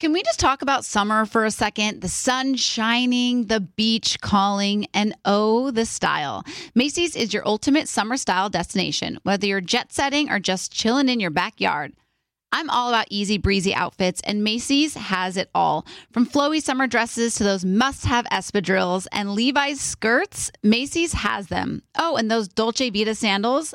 Can we just talk about summer for a second? The sun shining, the beach calling, and oh, the style. Macy's is your ultimate summer style destination, whether you're jet setting or just chilling in your backyard. I'm all about easy breezy outfits, and Macy's has it all. From flowy summer dresses to those must have espadrilles and Levi's skirts, Macy's has them. Oh, and those Dolce Vita sandals,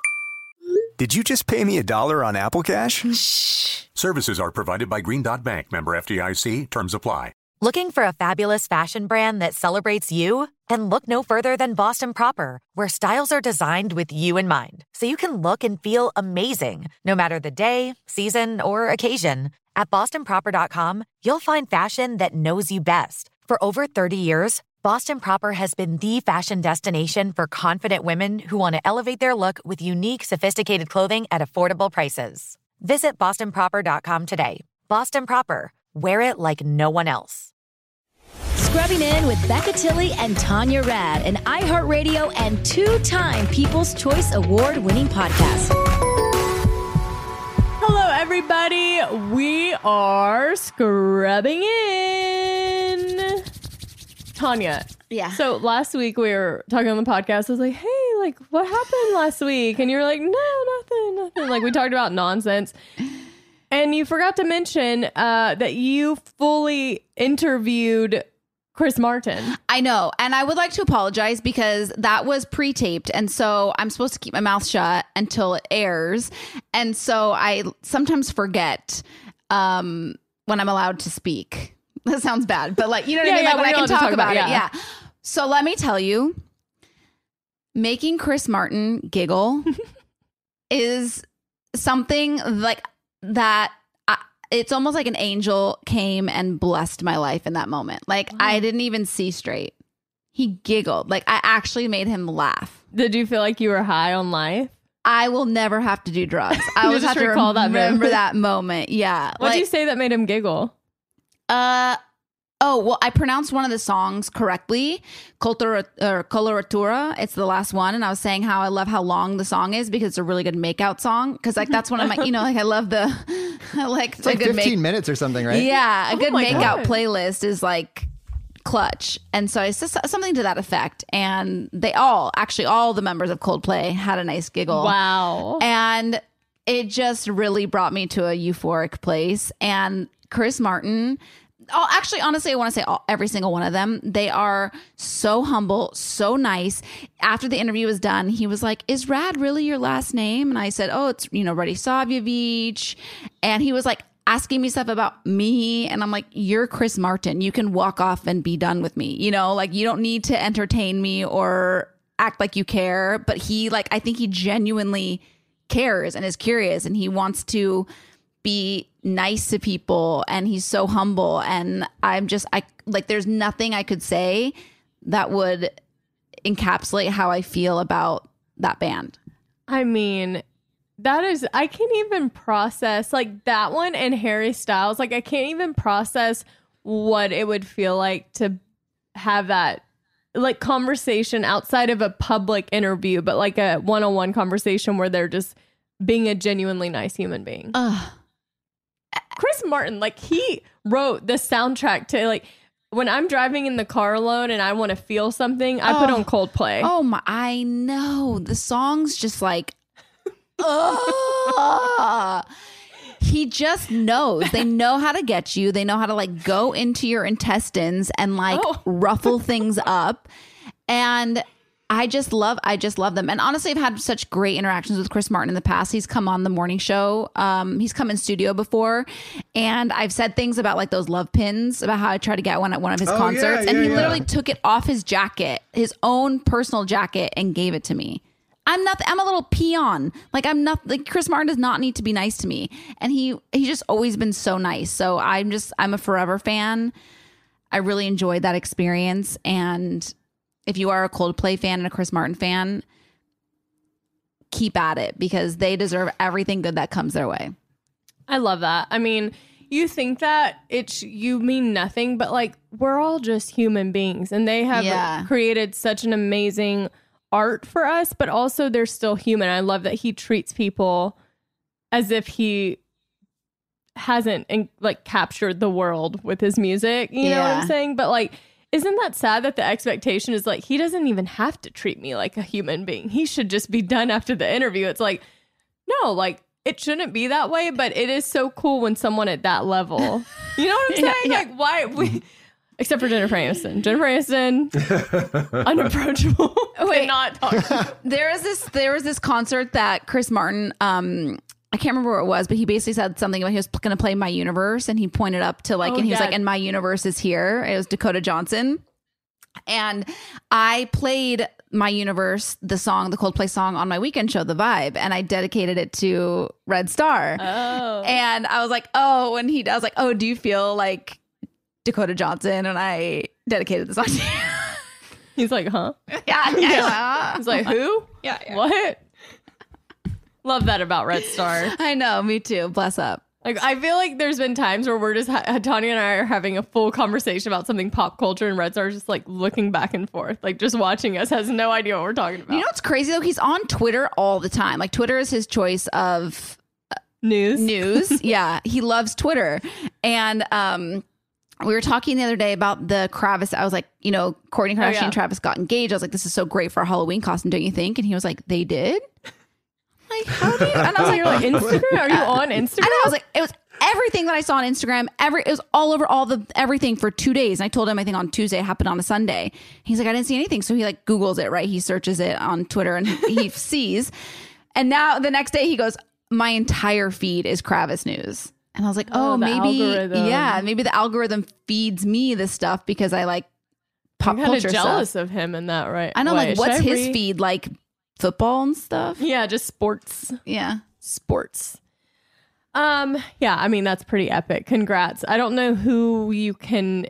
Did you just pay me a dollar on Apple Cash? Shh. Services are provided by Green Dot Bank, member FDIC. Terms apply. Looking for a fabulous fashion brand that celebrates you? Then look no further than Boston Proper, where styles are designed with you in mind, so you can look and feel amazing no matter the day, season, or occasion. At bostonproper.com, you'll find fashion that knows you best. For over 30 years, Boston Proper has been the fashion destination for confident women who want to elevate their look with unique, sophisticated clothing at affordable prices. Visit bostonproper.com today. Boston Proper, wear it like no one else. Scrubbing in with Becca Tilley and Tanya Rad, an iHeartRadio and two time People's Choice Award winning podcast. Hello, everybody. We are scrubbing in. Tanya. Yeah. So last week we were talking on the podcast. I was like, hey, like, what happened last week? And you were like, no, nothing, nothing. Like, we talked about nonsense. And you forgot to mention uh, that you fully interviewed Chris Martin. I know. And I would like to apologize because that was pre taped. And so I'm supposed to keep my mouth shut until it airs. And so I sometimes forget um, when I'm allowed to speak. That sounds bad, but like, you know what Yeah, I mean? yeah, Like when I can talk, talk about, about- it. yeah. Yeah. So let me tell you, making Chris Martin giggle is something like that. I, it's almost like an angel came and blessed my life in that moment. Like I didn't even see straight. He giggled. Like I actually made him laugh. Did you feel like you were high on life? I will never have to do drugs. I just have to recall that remember moment. that moment. Yeah. What'd Like, you say that made him giggle? Uh oh, well, I pronounced one of the songs correctly, Cultura or Coloratura. It's the last one, and I was saying how I love how long the song is because it's a really good makeout song. Because like that's one of my, you know, like I love the, I like It's like 15 minutes or something, right? Yeah, a good my makeout God. playlist is like clutch. And so it's just something to that effect. And they all, actually, all the members of Coldplay had a nice giggle. Wow. And it just really brought me to a euphoric place. And Chris Martin, oh, actually, honestly, I want to say all, every single one of them, they are so humble, so nice. After the interview was done, he was like, Is Rad really your last name? And I said, Oh, it's, you know, Radisavljevic. And he was like, asking me stuff about me and I'm like you're Chris Martin you can walk off and be done with me you know like you don't need to entertain me or act like you care but he like I think he genuinely cares and is curious and he wants to be nice to people and he's so humble and I'm just I like there's nothing I could say that would encapsulate how I feel about that band. I mean, that is I can't even process like that one and Harry Styles. Like I can't even process what it would feel like to have that like conversation outside of a public interview, but like a one on one conversation where they're just being a genuinely nice human being. Ugh. Chris Martin, like he wrote the soundtrack to like when I'm driving in the car alone and I want to feel something, I put Oh. on Coldplay. Oh my! I know the song's just like, ugh. he just knows. They know how to get you. They know how to like go into your intestines and like Oh. ruffle things up. And I just love, I just love them. And honestly, I've had such great interactions with Chris Martin in the past. He's come on the morning show. Um, he's come in studio before, and I've said things about like those love pins about how I tried to get one at one of his Oh, yeah, concerts, and yeah, he yeah. literally took it off his jacket, his own personal jacket, and gave it to me. I'm not. I'm a little peon. Like I'm not. Like Chris Martin does not need to be nice to me, and he he's just always been so nice. So I'm just. I'm a forever fan. I really enjoyed that experience, and if you are a Coldplay fan and a Chris Martin fan, keep at it because they deserve everything good that comes their way. I love that. I mean, you think that it's you mean nothing, but like we're all just human beings and they have Yeah. created such an amazing art for us, but also they're still human. I love that he treats people as if he hasn't like captured the world with his music. You know what I'm saying? But like isn't that sad that the expectation is like he doesn't even have to treat me like a human being. He should just be done after the interview. It's like no, like it shouldn't be that way, but it is so cool when someone at that level. You know what I'm Yeah, saying? yeah. Like why we except for Jennifer Aniston. Jennifer Aniston unapproachable. Wait. not talk. there is this there was this concert that Chris Martin um I can't remember where it was, but he basically said something about he was going to play My Universe, and he pointed up to like, Oh, and he was yeah. like, "And My Universe is here." It was Dakota Johnson, and I played My Universe, the song, the Coldplay song, on my weekend show, The Vibe, and I dedicated it to Red Star. Oh. And I was like, "Oh," and he, I was like, "Oh, do you feel like Dakota Johnson?" And I dedicated the song to you. He's like, huh? yeah, yeah. He's like, who? Yeah, yeah. What? Love that about Red Star. I know, me too. Bless up. Like, I feel like there's been times where we're just, ha- Tanya and I are having a full conversation about something pop culture, and Red Star's just like looking back and forth, like just watching us, has no idea what we're talking about. You know what's crazy though? He's on Twitter all the time. Like Twitter is his choice of News. news. yeah, he loves Twitter. And um we were talking the other day about the Travis. I was like, you know, Kourtney Kardashian Oh, yeah. and Travis got engaged. I was like, this is so great for a Halloween costume, don't you think? And he was like, they did. Like, how do you? And I was like, You're like, Instagram? Are you on Instagram? And I was like, it was everything that I saw on Instagram. Every it was all over all the everything for two days. And I told him I think on Tuesday it happened on a Sunday. He's like, I didn't see anything. So he like Googles it, right? He searches it on Twitter and he sees. And now the next day he goes, My entire feed is Kravis news. And I was like, Oh, Oh, maybe algorithm. yeah, maybe the algorithm feeds me this stuff because I like pop I'm culture jealous stuff. of him in that right. I know, like, what's Should his feed like? Football and stuff. Yeah, just sports. Yeah. sports. Um, yeah, I mean that's pretty epic. Congrats. I don't know who you can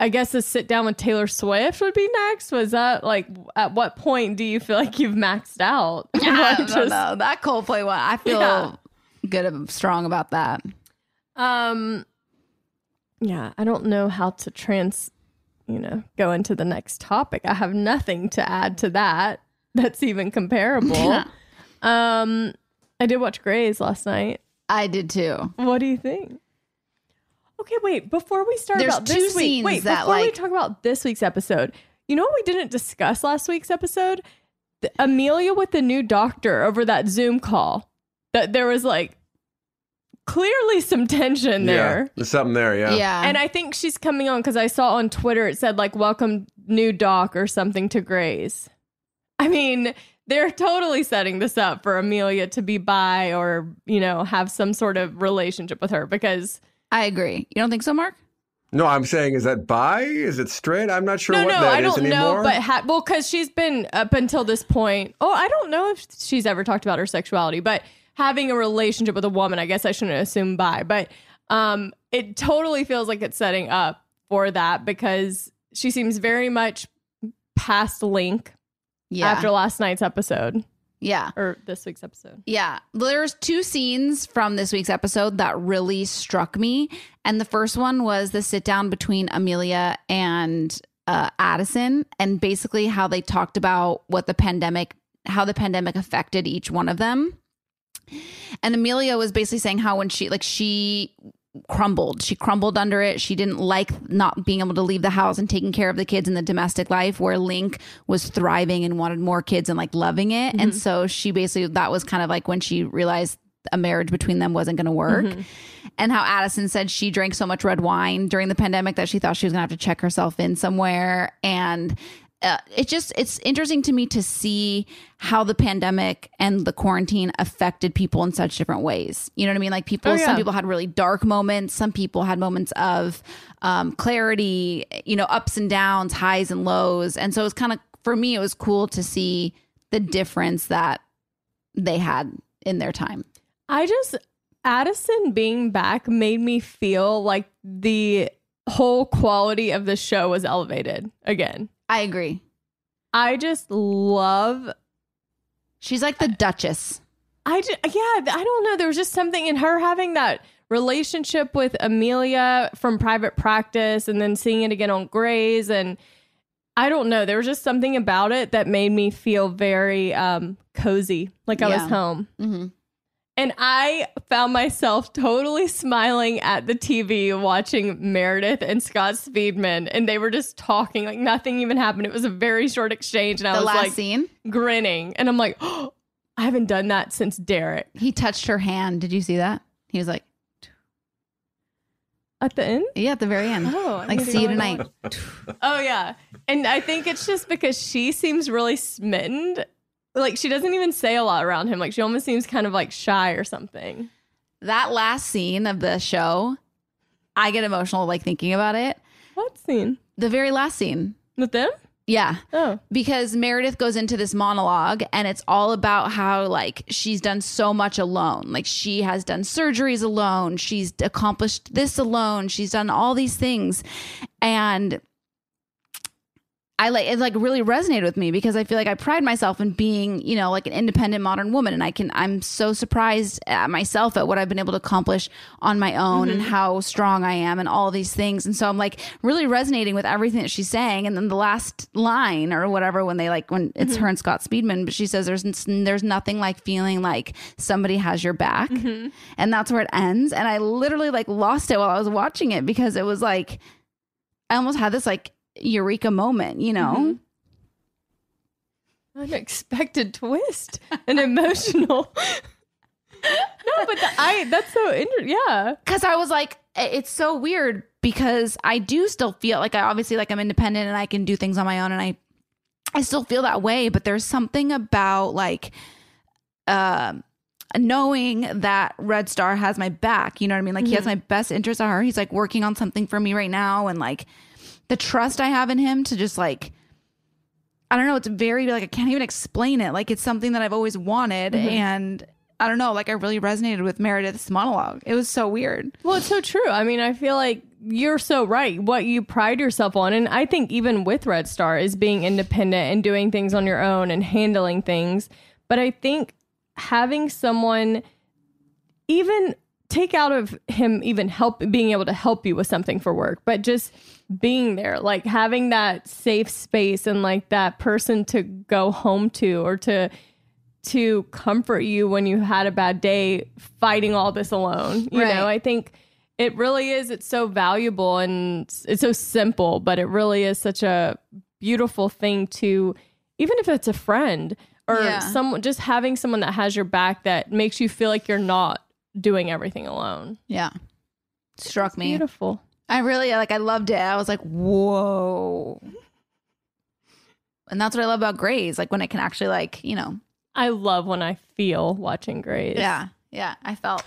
I guess a sit down with Taylor Swift would be next. Was that like at what point do you feel like you've maxed out? I Like, don't just- know. That Coldplay one, I feel Yeah. good, strong about that. Um yeah, I don't know how to trans you know, go into the next topic. I have nothing to add to that that's even comparable. um I did watch Grey's last night. I did too. What do you think? Okay, wait. Before we start There's about this two week, scenes wait. that, before we like- talk about this week's episode, you know what we didn't discuss last week's episode? The, Amelia with the new doctor over that Zoom call. That there was like clearly some tension there. Yeah, there's something there. Yeah. Yeah. And I think she's coming on because I saw on Twitter it said like "Welcome new doc" or something to Grey's. I mean, they're totally setting this up for Amelia to be by or you know have some sort of relationship with her because I agree. You don't think so, Mark? No, I'm saying, is that bi? Is it straight? I'm not sure no, what no, that I is don't know, but ha- well, because she's been up until this point. Oh, I don't know if she's ever talked about her sexuality, but having a relationship with a woman, I guess I shouldn't assume bi, but um, it totally feels like it's setting up for that because she seems very much past Link Yeah. after last night's episode yeah. or this week's episode. Yeah. There's two scenes from this week's episode that really struck me. And the first one was the sit down between Amelia and uh, Addison and basically how they talked about what the pandemic, how the pandemic affected each one of them. And Amelia was basically saying how when she like she crumbled. She crumbled under it. She didn't like not being able to leave the house and taking care of the kids in the domestic life where Link was thriving and wanted more kids and like loving it. And mm-hmm. so she basically that was kind of like when she realized a marriage between them wasn't going to work. Mm-hmm. And how Addison said she drank so much red wine during the pandemic that she thought she was going to have to check herself in somewhere and uh, it just it's interesting to me to see how the pandemic and the quarantine affected people in such different ways. You know what i mean? Like people Oh, yeah. some people had really dark moments. Some people had moments of um, clarity you know ups and downs highs and lows. And so it was kind of for me it was cool to see the difference that they had in their time. I just Addison being back made me feel like the whole quality of the show was elevated again. I agree I just love she's like the duchess I just, yeah, I don't know. There was just something in her having that relationship with Amelia from private practice and then seeing it again on Grey's. And I don't know. There was just something about it that made me feel very um, cozy, like I Yeah. was home. hmm And I found myself totally smiling at the TV watching Meredith and Scott Speedman, and they were just talking like nothing even happened. It was a very short exchange, and I the was last like scene? grinning, and I'm like, oh, I haven't done that since Derek. He touched her hand. Did you see that? He was like at the end. yeah at the very end. Oh, I like see you tonight. Oh yeah, and I think it's just because she seems really smitten. Like she doesn't even say a lot around him. Like she almost seems kind of like shy or something. that last scene of the show, I get emotional like thinking about it. What scene The very last scene. with them? Yeah. Oh, Because Meredith goes into this monologue and it's all about how like she's done so much alone. Like she has done surgeries alone, she's accomplished this alone, she's done all these things. And I like it like really resonated with me because I feel like I pride myself in being, you know, like an independent modern woman. And I can I'm so surprised at myself at what I've been able to accomplish on my own and mm-hmm. how strong I am and all these things. And so I'm like really resonating with everything that she's saying. And then the last line or whatever when they like when it's mm-hmm. her and Scott Speedman but she says there's there's nothing like feeling like somebody has your back. Mm-hmm. And that's where it ends. And I literally like lost it while I was watching it because it was like I almost had this like eureka moment, you know? unexpected twist and emotional. no, but the, I that's so interesting. Yeah. Cause I was like, it's so weird because I do still feel like I obviously like I'm independent and I can do things on my own and I I still feel that way, but there's something about like um knowing that Red Star has my back, you know what I mean? Like he has my best interest at heart. He's like working on something for me right now and like the trust I have in him to just like I don't know, it's very like I can't even explain it. Like it's something that I've always wanted mm-hmm. and I don't know, like I really resonated with Meredith's monologue. It was so weird. Well, it's so true. I mean, I feel like you're so right. What you pride yourself on, and I think even with Red Star, is being independent and doing things on your own and handling things. But I think having someone even take out of him even help being able to help you with something for work, but just being there, like having that safe space and like that person to go home to or to to comfort you when you had a bad day fighting all this alone. You Right. know, I think it really is. It's so valuable and it's- it's so simple, but it really is such a beautiful thing to, even if it's a friend or Yeah. someone, just having someone that has your back that makes you feel like you're not doing everything alone. Yeah. Struck me. Beautiful. I really like I loved it. I was like, whoa. And that's what I love about Grey's, like when it can actually like, you know, I love when I feel watching Grey's. yeah, yeah. I felt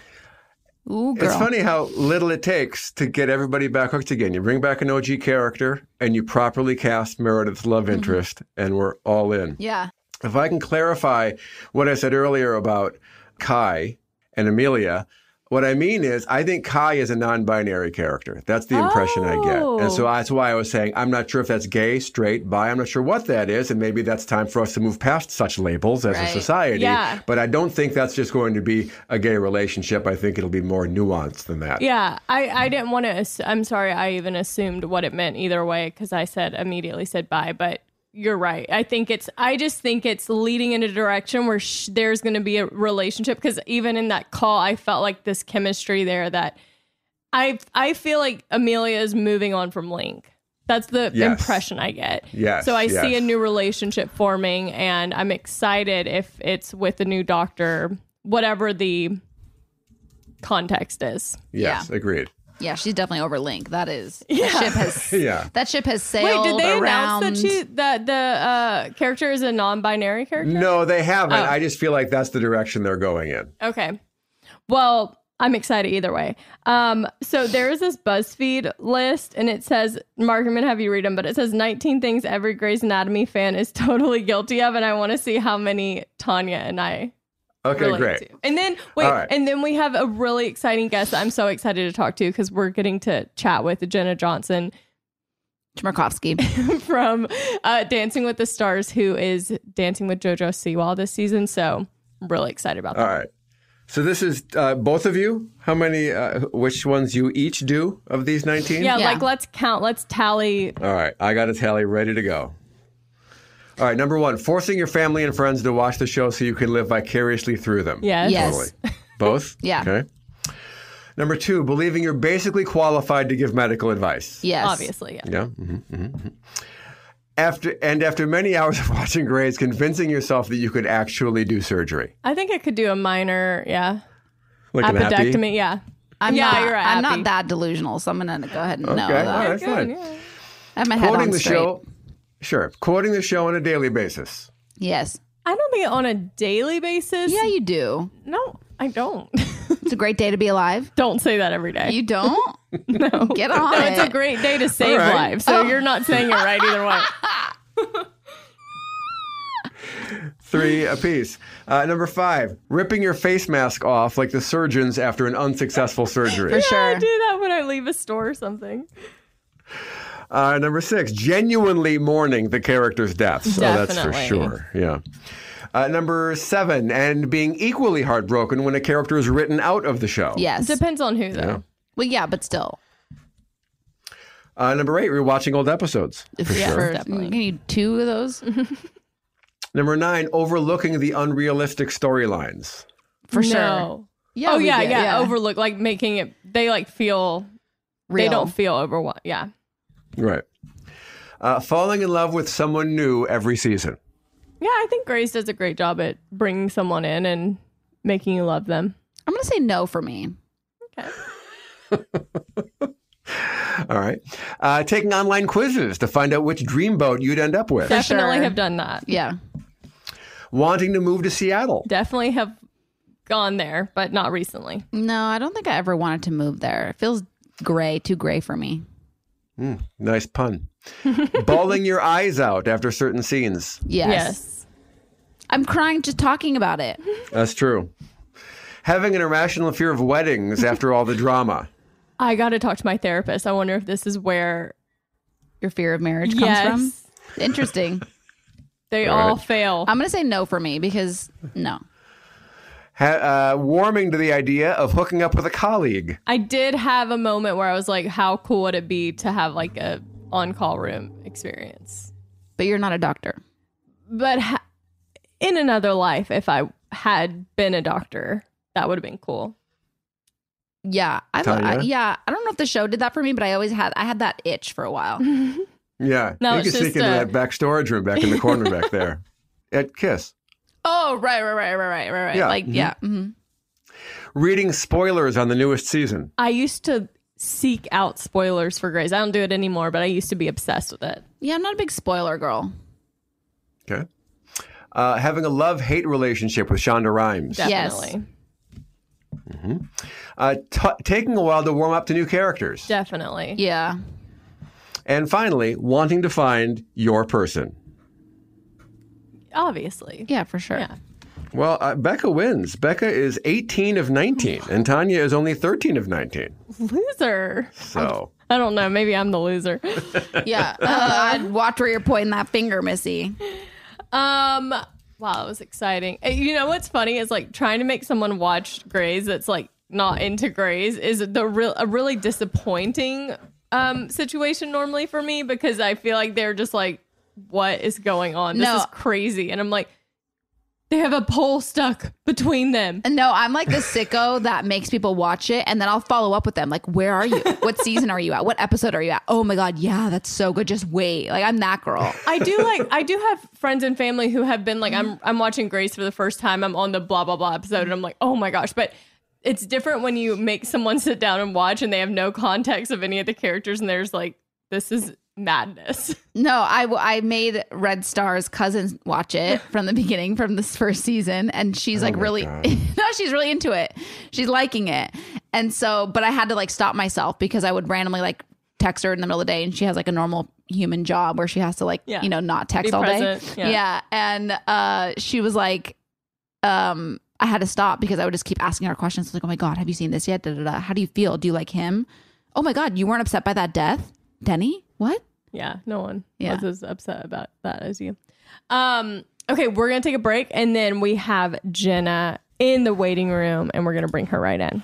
Ooh, girl. It's funny how little it takes to get everybody back hooked again. You bring back an OG character and you properly cast Meredith's love mm-hmm. interest, and we're all in. Yeah. If I can clarify what I said earlier about Kai and Amelia, What I mean is, I think Kai is a non-binary character. That's the impression I get, and so Oh. that's why I was saying I'm not sure if that's gay, straight, bi. I'm not sure what that is, and maybe that's time for us to move past such labels as Right. a society. Yeah. But I don't think that's just going to be a gay relationship. I think it'll be more nuanced than that. Yeah, I, I didn't want to. I'm sorry, I even assumed what it meant either way because I said immediately said bye. But you're right. I think it's. I just think it's leading in a direction where sh- there's going to be a relationship because even in that call, I felt like this chemistry there that I I feel like Amelia is moving on from Link. That's the Yes. impression I get. Yes, So I see a new relationship forming, and I'm excited if it's with a new doctor, whatever the context is. Yes, agreed. Yeah, she's definitely over Link. That is that ship has Yeah. that ship has sailed. Wait, sailed did they around. announce that she that the uh, character is a non-binary character? No, they haven't. Oh. I just feel like that's the direction they're going in. Okay. Well, I'm excited either way. Um, so there is this BuzzFeed list, and it says, Mark, I'm gonna have you read them, but it says 19 things every Grey's Anatomy fan is totally guilty of, and I want to see how many Tanya and I Okay, relate great. to. And then wait, All right. and then we have a really exciting guest that I'm so excited to talk to because we're getting to chat with Jenna Johnson Chmerkovskiy. from uh, Dancing with the Stars, who is dancing with JoJo Siwa this season. So I'm really excited about that. All right. So this is uh, both of you. How many? Uh, which ones you each do of these nineteen? Yeah, Yeah. like let's count. Let's tally. All right. I got a tally ready to go. All right. Number one: forcing your family and friends to watch the show so you can live vicariously through them. Yes. Yes. Totally. Both. Yeah. Okay. Number two: believing you're basically qualified to give medical advice. Yes. Obviously, yeah. Yeah. hmm hmm After and after many hours of watching Grey's, convincing yourself that you could actually do surgery, I think I could do a minor, yeah, like an happy. appendectomy. Yeah. I'm Yeah, not, you're right, I'm Happy. not that delusional, so I'm gonna go ahead and know Okay. that. All right. Good, Fine. yeah. I have my head Quoting on the straight. show. Sure. Quoting the show on a daily basis. Yes. I don't think on a daily basis. Yeah, you do. No, I don't. It's a great day to be alive. don't say that every day. You don't? no. Get on No, it. it's a great day to save right. lives. So you're not saying it right either way. Three apiece. Uh, number five, ripping your face mask off like the surgeons after an unsuccessful surgery. For Yeah, sure. I do that when I leave a store or something. Uh, number six, genuinely mourning the character's deaths. Oh, that's for sure. Yeah. Uh, number seven, and being equally heartbroken when a character is written out of the show. Yes. Depends on who though. well, yeah, but still. Uh, number eight, rewatching old episodes. For Yeah. sure. For- definitely. Can you two of those? Number nine, overlooking the unrealistic storylines. For sure. Yeah. oh we yeah, get- yeah, Overlook like making it. They like feel. They don't feel overwhelmed. Yeah. Right. Uh, falling in love with someone new every season. Yeah, I think Grey's does a great job at bringing someone in and making you love them. I'm gonna say no for me. Okay. All right. Uh, taking online quizzes to find out which dreamboat you'd end up with. Definitely sure. have done that. Yeah. Wanting to move to Seattle. Definitely have gone there, but not recently. No, I don't think I ever wanted to move there. It feels gray, too gray for me. Mm, nice pun. Bawling your eyes out after certain scenes. Yes. Yes. I'm crying just talking about it. That's true. Having an irrational fear of weddings after all the drama. I got to talk to my therapist. I wonder if this is where Your fear of marriage comes yes, from. Interesting. they All all right. fail. I'm gonna say no for me because no. Ha- uh, warming to the idea of hooking up with a colleague. I did have a moment where I was like, how cool would it be to have like a on-call room experience? But you're not a doctor. But ha- in another life, if I had been a doctor, that would have been cool. Yeah, I, thought, I yeah. I don't know if the show did that for me, but I always had I had that itch for a while. Yeah. No, you can sneak just, into uh, that back storage room back in the corner back there. At Kiss. Oh, right, right, right, right, right, right, right. Yeah, Like, mhm. yeah. hmm Reading spoilers on the newest season. I used to seek out spoilers for Grey's. I don't do it anymore, but I used to be obsessed with it. Yeah, I'm not a big spoiler girl. Okay. Uh, having a love hate relationship with Shonda Rhimes. Yes. Definitely. Uh, t- taking a while to warm up to new characters. Definitely. Yeah. And finally, wanting to find your person. Obviously. Yeah, for sure. Yeah. Well, uh, Becca wins. Becca is 18 of 19, and Tanya is only 13 of 19. Loser. So, I don't know. Maybe I'm the loser. Yeah. Uh, I'd watch where you're pointing that finger, Missy. Um. Wow, it was exciting. Uh, You know what's funny is like trying to make someone watch Grey's that's like not into Grey's is the real a really disappointing um situation normally for me because I feel like they're just like, what is going on? This No. is crazy, and I'm like, they have a pole stuck between them. No, I'm like the sicko that makes people watch it and then I'll follow up with them. Like, where are you? What season are you at? What episode are you at? Oh my God, yeah, that's so good. Just wait. Like, I'm that girl. I do like I do have friends and family who have been like I'm I'm watching Grey's for the first time. I'm on the blah blah blah episode and I'm like, "Oh my gosh." But it's different when you make someone sit down and watch and they have no context of any of the characters and there's like this is madness. No, I I made Red Star's cousin watch it from the beginning, from this first season, and she's like really, no, she's really into it. She's liking it, and so, but I had to like stop myself because I would randomly like text her in the middle of the day, and she has like a normal human job where she has to like Yeah. you know not text Be all present, day. yeah. and uh, she was like, um, I had to stop because I would just keep asking her questions like, oh my god, have you seen this yet? Da, da, da. How do you feel? Do you like him? Oh my god, you weren't upset by that death, Denny? What? Yeah, no one Yeah. was as upset about that as you. Um okay, we're to take a break and then we have Jenna in the waiting room and we're to bring her right in.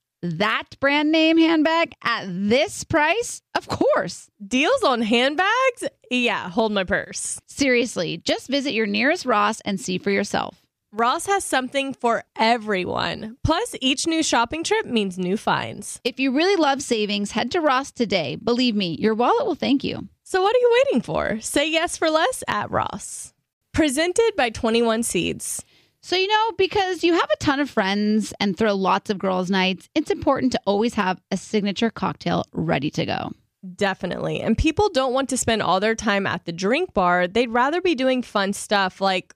That brand name handbag at this price? Of course. Deals on handbags? Yeah, hold my purse. Seriously, just visit your nearest Ross and see for yourself. Ross has something for everyone. Plus, each new shopping trip means new finds. If you really love savings, head to Ross today. Believe me, your wallet will thank you. So, what are you waiting for? Say yes for less at Ross. Presented by 21 Seeds. So, you know, because you have a ton of friends and throw lots of girls' nights, it's important to always have a signature cocktail ready to go. Definitely. And people don't want to spend all their time at the drink bar. They'd rather be doing fun stuff like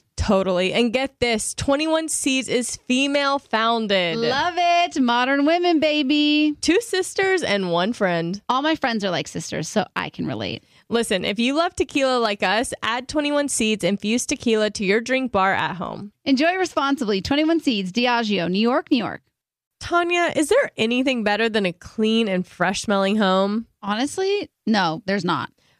Totally. And get this 21 Seeds is female founded. Love it. Modern women, baby. Two sisters and one friend. All my friends are like sisters, so I can relate. Listen, if you love tequila like us, add 21 Seeds infused tequila to your drink bar at home. Enjoy responsibly. 21 Seeds, Diageo, New York, New York. Tanya, is there anything better than a clean and fresh smelling home? Honestly, no, there's not.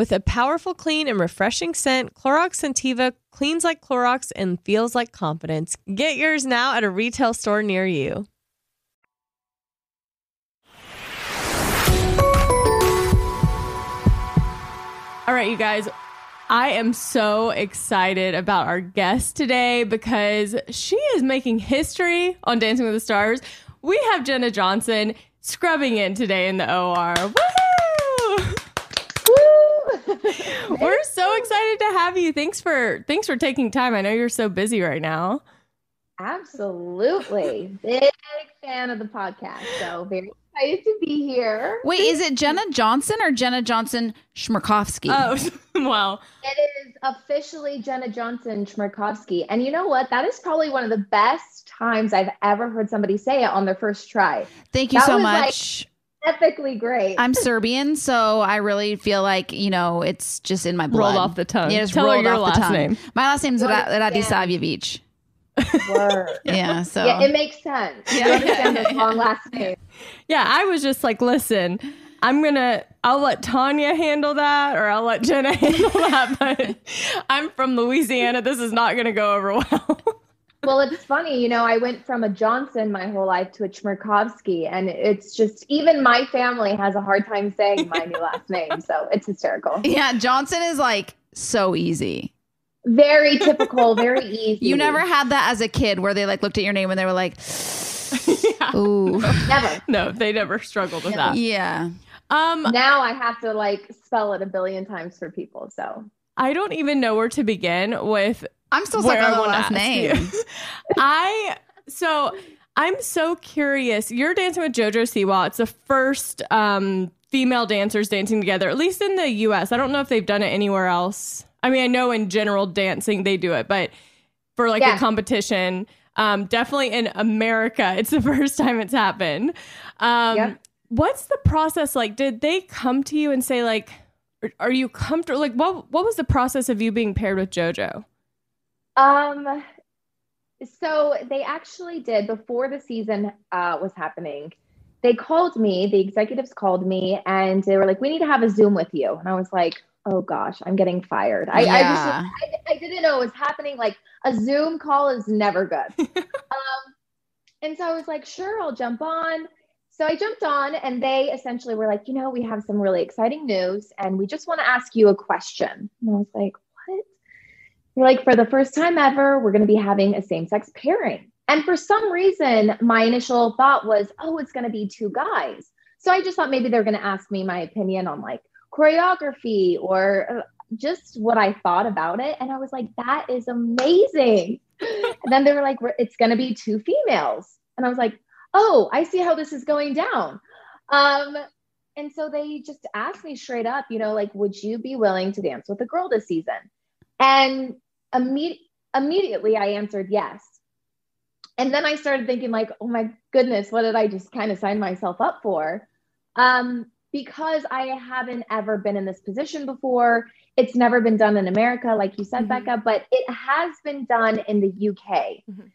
With a powerful, clean, and refreshing scent, Clorox Scentiva cleans like Clorox and feels like confidence. Get yours now at a retail store near you. All right, you guys. I am so excited about our guest today because she is making history on Dancing with the Stars. We have Jenna Johnson scrubbing in today in the OR. Woohoo! We're so excited to have you. Thanks for thanks for taking time. I know you're so busy right now. Absolutely. Big fan of the podcast. So very excited to be here. Wait, is it Jenna Johnson or Jenna Johnson Chmerkovskiy? Oh, well. It is officially Jenna Johnson Chmerkovskiy. And you know what? That is probably one of the best times I've ever heard somebody say it on their first try. Thank you That so much. like, epically great. I'm Serbian, so I really feel like, you know, it's just in my blood. Rolled off the tongue. Yeah, it's Tell her your off last the name. My last name's You Ra- understand. Word. Yeah, so Yeah, it makes sense. You understand long last name. Yeah, I was just like, listen, I'm gonna I'll let Tanya handle that or I'll let Jenna handle that, but I'm from Louisiana. This is not gonna go over well. Well, it's funny, you know, I went from a Johnson my whole life to a Chmerkovskiy, and it's just even my family has a hard time saying my new last name, so it's hysterical. yeah, Johnson is like so easy. Very typical, very easy. You never had that as a kid where they like looked at your name and they were like, "Ooh, never. no, they never struggled with that. yeah." Um, Now I have to like spell it a billion times for people. So I don't even know where to begin with I'm still stuck on I the last ask name. I so I'm so curious. You're dancing with JoJo Siwa. It's the first um, female dancers dancing together, at least in the U.S. I don't know if they've done it anywhere else. I mean, I know in general dancing they do it, but for like Yeah. a competition, um, definitely in America, it's the first time it's happened. Um, Yep. What's the process like? Did they come to you and say like, are- "Are you comfortable?" Like, what what was the process of you being paired with JoJo? Um, so they actually did before the season uh, was happening. They called me, the executives called me, and they were like, "We need to have a Zoom with you." And I was like, "Oh gosh, I'm getting fired." I, I Yeah. just, I, I didn't know it was happening. Like a Zoom call is never good. um, and so I was like, "Sure, I'll jump on." So I jumped on, and they essentially were like, "You know, we have some really exciting news, and we just want to ask you a question." And I was like, "What?" You're like, for the first time ever, we're going to be having a same sex pairing. And for some reason, my initial thought was, oh, it's going to be two guys. So I just thought maybe they're going to ask me my opinion on like choreography or uh, just what I thought about it. And I was like, that is amazing. and then they were like, it's going to be two females. And I was like, oh, I see how this is going down. Um, and so they just asked me straight up, you know, like, would you be willing to dance with a girl this season? And imme- immediately I answered yes. And then I started thinking, like, oh my goodness, what did I just kind of sign myself up for? Um, because I haven't ever been in this position before. It's never been done in America, like you said, Mhm. Becca, but it has been done in the UK. Mhm.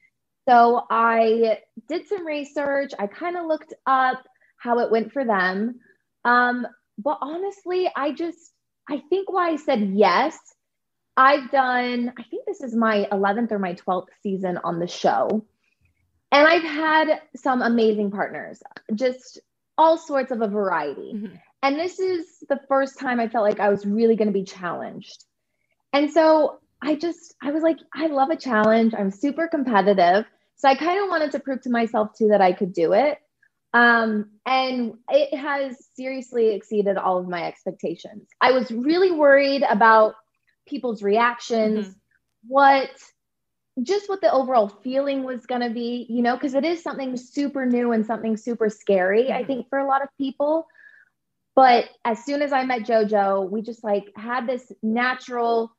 So I did some research. I kind of looked up how it went for them. Um, but honestly, I just, I think why I said yes, I've done, I think this is my 11th or my 12th season on the show. And I've had some amazing partners, just all sorts of a variety. Mhm. And this is the first time I felt like I was really going to be challenged. And so I just, I was like, I love a challenge. I'm super competitive. So I kind of wanted to prove to myself too that I could do it. Um, and it has seriously exceeded all of my expectations. I was really worried about people's reactions, mm-hmm. what just what the overall feeling was going to be, you know, because it is something super new and something super scary, mm-hmm. I think, for a lot of people. But as soon as I met JoJo, we just like had this natural,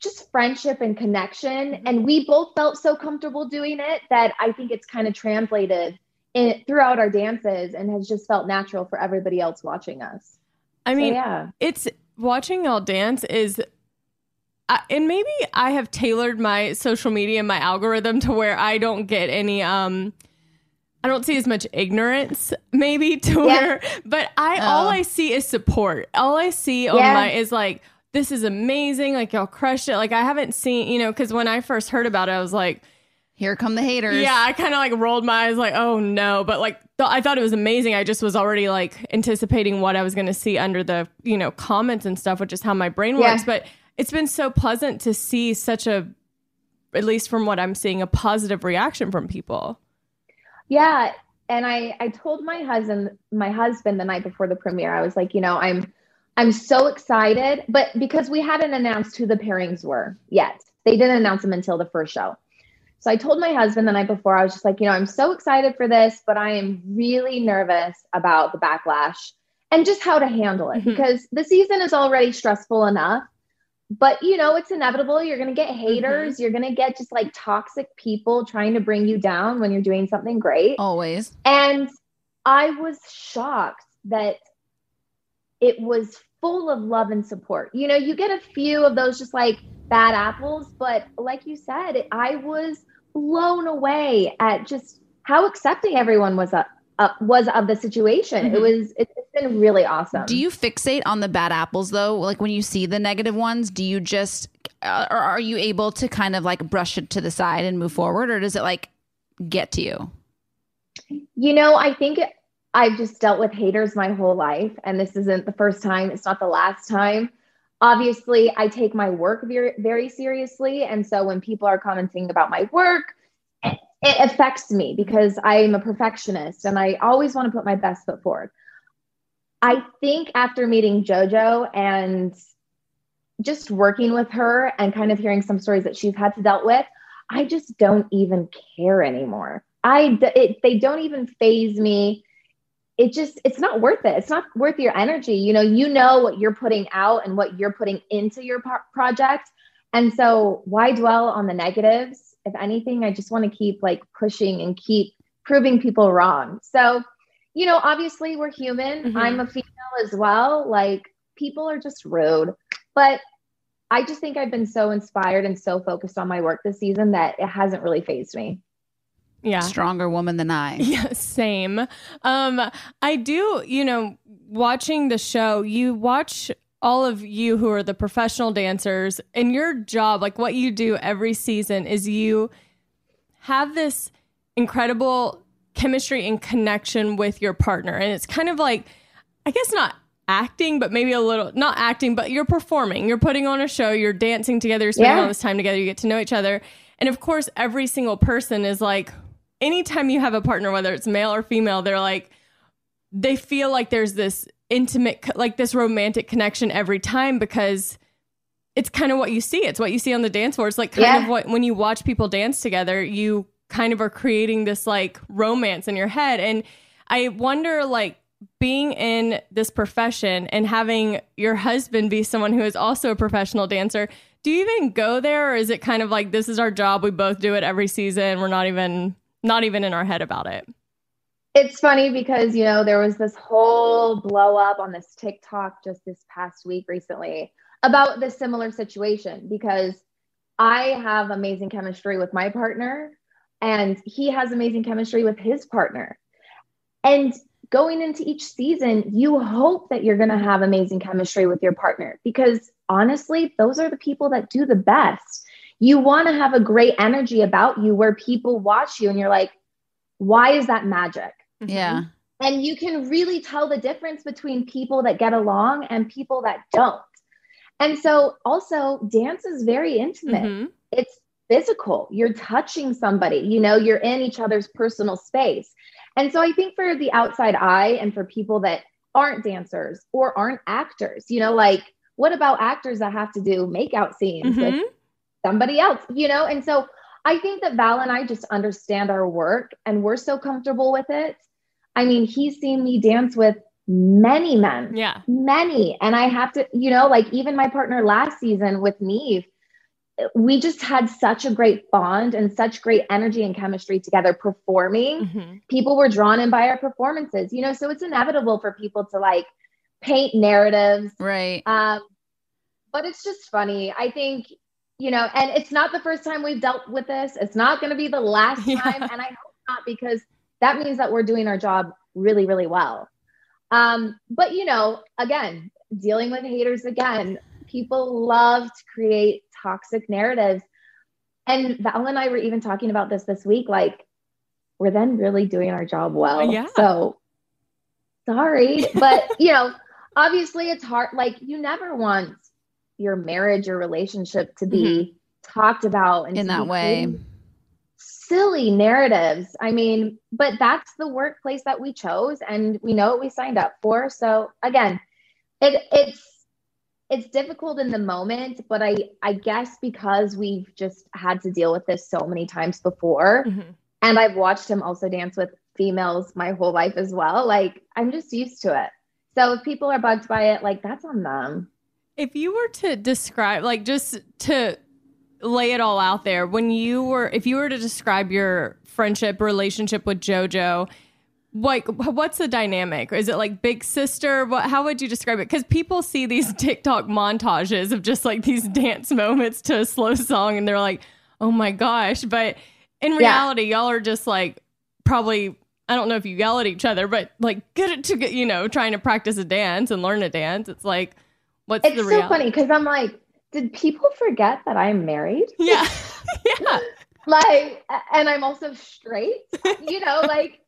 just friendship and connection. Mm-hmm. And we both felt so comfortable doing it that I think it's kind of translated in, throughout our dances and has just felt natural for everybody else watching us. I mean, yeah, it's watching y'all dance is I, and maybe I have tailored my social media and my algorithm to where I don't get any um I don't see as much ignorance maybe to yeah. where but I oh. all I see is support. All I see on my is like this is amazing like y'all crushed it. Like I haven't seen, you know, cuz when I first heard about it I was like here come the haters. Yeah, I kind of like rolled my eyes like, "Oh no." But like th- I thought it was amazing. I just was already like anticipating what I was going to see under the, you know, comments and stuff, which is how my brain works, yeah. but it's been so pleasant to see such a at least from what i'm seeing a positive reaction from people yeah and i i told my husband my husband the night before the premiere i was like you know i'm i'm so excited but because we hadn't announced who the pairings were yet. They didn't announce them until the first show. So i told my husband the night before i was just like you know i'm so excited for this but i am really nervous about the backlash and just how to handle it mm-hmm. because the season is already stressful enough. But you know it's inevitable. You're going to get haters. Mm-hmm. you're going to get just like toxic people trying to bring you down when you're doing something great. Always. And i was shocked that it was full of love and support you know you get a few of those just like bad apples but like you said i was blown away at just how accepting everyone was up uh, was of the situation. Mm-hmm. It was it's been really awesome. Do you fixate on the bad apples though? Like when you see the negative ones, do you just uh, or are you able to kind of like brush it to the side and move forward or does it like get to you? You know, I think I've just dealt with haters my whole life and this isn't the first time, it's not the last time. Obviously, I take my work very very seriously and so when people are commenting about my work it affects me because I'm a perfectionist and I always want to put my best foot forward. I think after meeting JoJo and just working with her and kind of hearing some stories that she's had to dealt with, I just don't even care anymore. I it, they don't even phase me. It just it's not worth it. It's not worth your energy. You know, you know what you're putting out and what you're putting into your pro- project. And so why dwell on the negatives? if anything, I just want to keep like pushing and keep proving people wrong. So, you know, obviously we're human. Mm-hmm. I'm a female as well. Like people are just rude. But I just think I've been so inspired and so focused on my work this season that it hasn't really phased me. Yeah. Stronger woman than I. Yeah, same. Um, I do, you know, watching the show, you watch all of you who are the professional dancers and your job, like what you do every season, is you have this incredible chemistry and connection with your partner. And it's kind of like, I guess not acting, but maybe a little, not acting, but you're performing. You're putting on a show, you're dancing together, you're spending yeah. all this time together, you get to know each other. And of course, every single person is like, anytime you have a partner, whether it's male or female, they're like, they feel like there's this intimate like this romantic connection every time because it's kind of what you see. It's what you see on the dance floor. It's like kind yeah. of what when you watch people dance together you kind of are creating this like romance in your head. And i wonder like being in this profession and having your husband be someone who is also a professional dancer do you even go there or is it kind of like this is our job we both do it every season we're not even not even in our head about it it's funny because you know there was this whole blow up on this TikTok just this past week recently about this similar situation because I have amazing chemistry with my partner and he has amazing chemistry with his partner. And going into each season, you hope that you're going to have amazing chemistry with your partner because honestly, those are the people that do the best. You want to have a great energy about you where people watch you and you're like, why is that magic? Mm-hmm. Yeah. And you can really tell the difference between people that get along and people that don't. And so also dance is very intimate. Mhm. It's physical. You're touching somebody, you know, you're in each other's personal space. And so I think for the outside eye and for people that aren't dancers or aren't actors, you know, like what about actors that have to do makeout scenes with Mhm. Somebody else, you know? And so I think that Val and I just understand our work and we're so comfortable with it. I mean, he's seen me dance with many men, Yeah. many. And I have to, you know, like even my partner last season with Nev, we just had such a great bond and such great energy and chemistry together performing. Mhm. People were drawn in by our performances, you know, so it's inevitable for people to like paint narratives Right. um, but it's just funny. I think, you know, and it's not the first time we've dealt with this. It's not going to be the last Yeah. time. And I hope not because that means that we're doing our job really, really well. Um, but, you know, again, dealing with haters again, people love to create toxic narratives. And Val and I were even talking about this this week. Like, we're then really doing our job well. Yeah. So sorry. But, you know, obviously it's hard. Like, you never want your marriage or relationship to be talked about and In that way. Silly narratives. I mean, but that's the workplace that we chose and we know what we signed up for. So again, it it's it's difficult in the moment, but I I guess because we've just had to deal with this so many times before, Mhm. and I've watched him also dance with females my whole life as well. Like I'm just used to it. So if people are bugged by it, like that's on them. If you were to describe, like, just to lay it all out there, when you were, if you were to describe your friendship relationship with JoJo, like, what's the dynamic? Is it like big sister? What? How would you describe it? Because people see these TikTok montages of just like these dance moments to a slow song, and they're like, "Oh my gosh!" But in Yeah. reality, y'all are just like probably. I don't know if you yell at each other, but like get it to get you know trying to practice a dance and learn a dance. It's like, what's It's the so reality? funny because I'm like, did people forget that I'm married? Yeah. yeah. like and i'm also straight you know like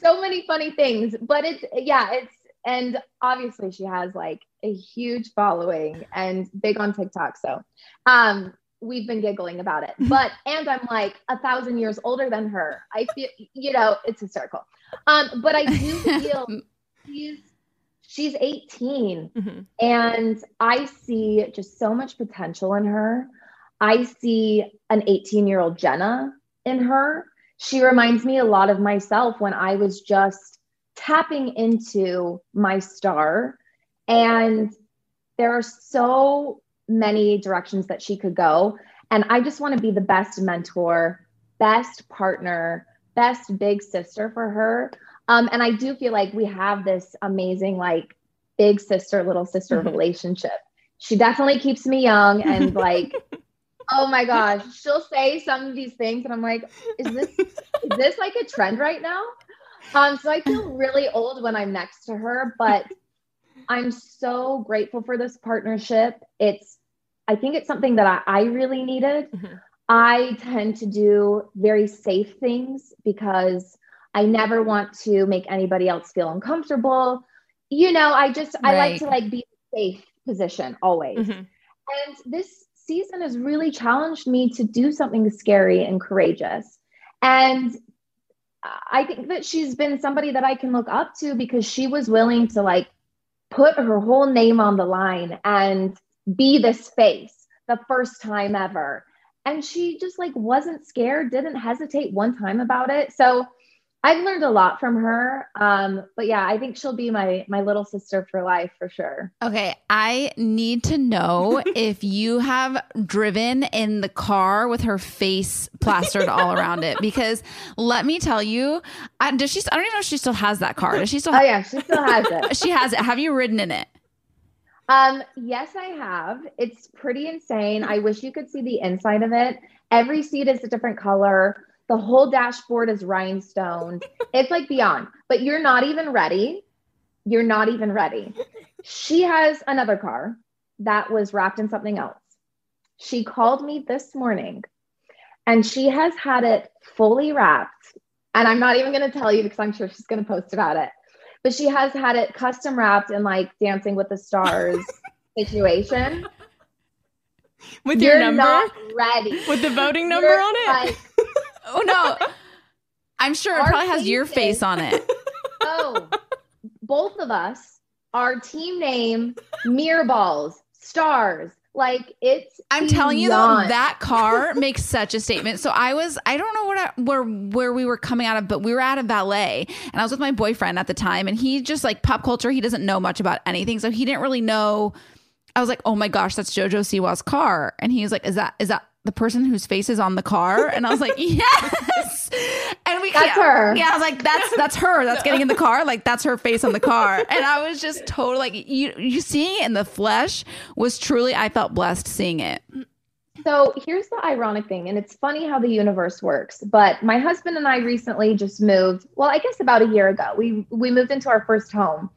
so many funny things but it's yeah it's and obviously she has like a huge following and big on tiktok so um we've been giggling about it but and i'm like a thousand years older than her i feel you know it's hysterical um but i do feel she's she's 18 Mhm. and I see just so much potential in her. I see an 18 year old Jenna in her. She reminds me a lot of myself when I was just tapping into my star. And there are so many directions that she could go. And I just want to be the best mentor, best partner, best big sister for her. Um, and I do feel like we have this amazing, like, big sister, little sister Mhm. relationship. She definitely keeps me young and like, oh my gosh, she'll say some of these things, and I'm like, is this is this like a trend right now? Um, so I feel really old when I'm next to her, but I'm so grateful for this partnership. It's I think it's something that I, I really needed. Mhm. I tend to do very safe things because I never want to make anybody else feel uncomfortable. You know, I just I like to like be in a safe position always. Mhm. And this season has really challenged me to do something scary and courageous. And I think that she's been somebody that I can look up to because she was willing to like put her whole name on the line and be this face the first time ever. And she just like wasn't scared, didn't hesitate one time about it. So I've learned a lot from her. Um, but yeah, I think she'll be my my little sister for life for sure. Okay, I need to know if you have driven in the car with her face plastered all around it. Because let me tell you, I, does she? I don't even know if she still has that car. Does she still? Oh yeah, she still has it. She has it. Have you ridden in it? Um, yes, I have. It's pretty insane. I wish you could see the inside of it. Every seat is a different color. The whole dashboard is rhinestone. it's like beyond, but you're not even ready. You're not even ready. She has another car that was wrapped in something else. She called me this morning and she has had it fully wrapped. And I'm not even going to tell you because I'm sure she's going to post about it but she has had it custom wrapped in like dancing with the stars situation, With you're your number? not ready. With the voting number You're on it? like, Oh no. I'm sure it probably has your face on it. oh, both of us, our team name, mirror balls, stars. Like it's. I'm telling you though, that car makes such a statement. So I was, I don't know what I, where where we were coming out of, but we were at a ballet, and I was with my boyfriend at the time, and he just like pop culture. He doesn't know much about anything, so he didn't really know. I was like, oh my gosh, that's JoJo Siwa's car, and he was like, is that is that the person whose face is on the car? And I was like, yes. And we That's her. Yeah, I was like, that's that's her. That's getting in the car. Like that's her face on the car. And I was just totally like, you you seeing it in the flesh was truly. I felt blessed seeing it. So here's the ironic thing, and it's funny how the universe works. But my husband and I recently just moved. Well, I guess about a year ago, we we moved into our first home.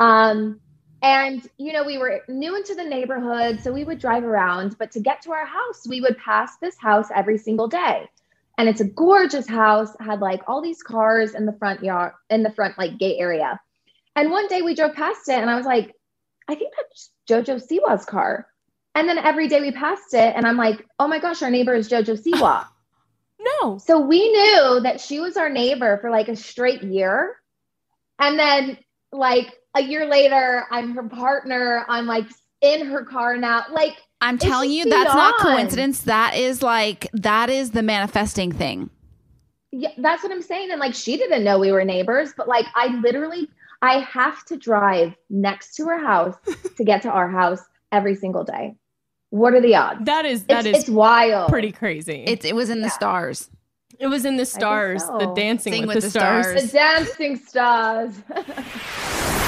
Um, and you know, we were new into the neighborhood, so we would drive around. But to get to our house, we would pass this house every single day. And it's a gorgeous house, had like all these cars in the front yard, in the front like gate area. And one day we drove past it, and I was like, I think that's JoJo Siwa's car. And then every day we passed it, and I'm like, oh my gosh, our neighbor is JoJo Siwa. No. so we knew that she was our neighbor for like a straight year. And then, like, a year later, I'm her partner. I'm like in her car now. Like, I'm telling you, that's not coincidence. That is like that is the manifesting thing. yeah, that's what I'm saying. And like, she didn't know we were neighbors, but like, I literally, I have to drive next to her house to get to our house every single day. What are the odds? That is that it's, is it's wild. pretty crazy. It's it was in the Yeah. stars. it was in the stars, the dancing with, with the, the stars. stars. the dancing stars.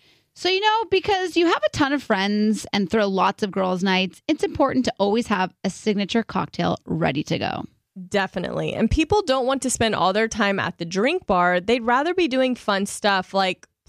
So, you know, because you have a ton of friends and throw lots of girls' nights, it's important to always have a signature cocktail ready to go. Definitely. And people don't want to spend all their time at the drink bar. They'd rather be doing fun stuff like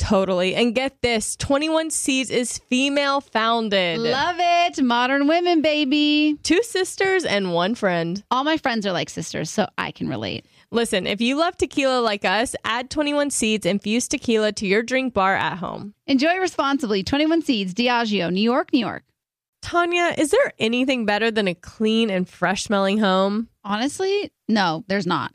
Totally. And get this 21 Seeds is female founded. Love it. Modern women, baby. Two sisters and one friend. All my friends are like sisters, so I can relate. Listen, if you love tequila like us, add 21 Seeds infused tequila to your drink bar at home. Enjoy responsibly. 21 Seeds, Diageo, New York, New York. Tanya, is there anything better than a clean and fresh smelling home? Honestly, no, there's not.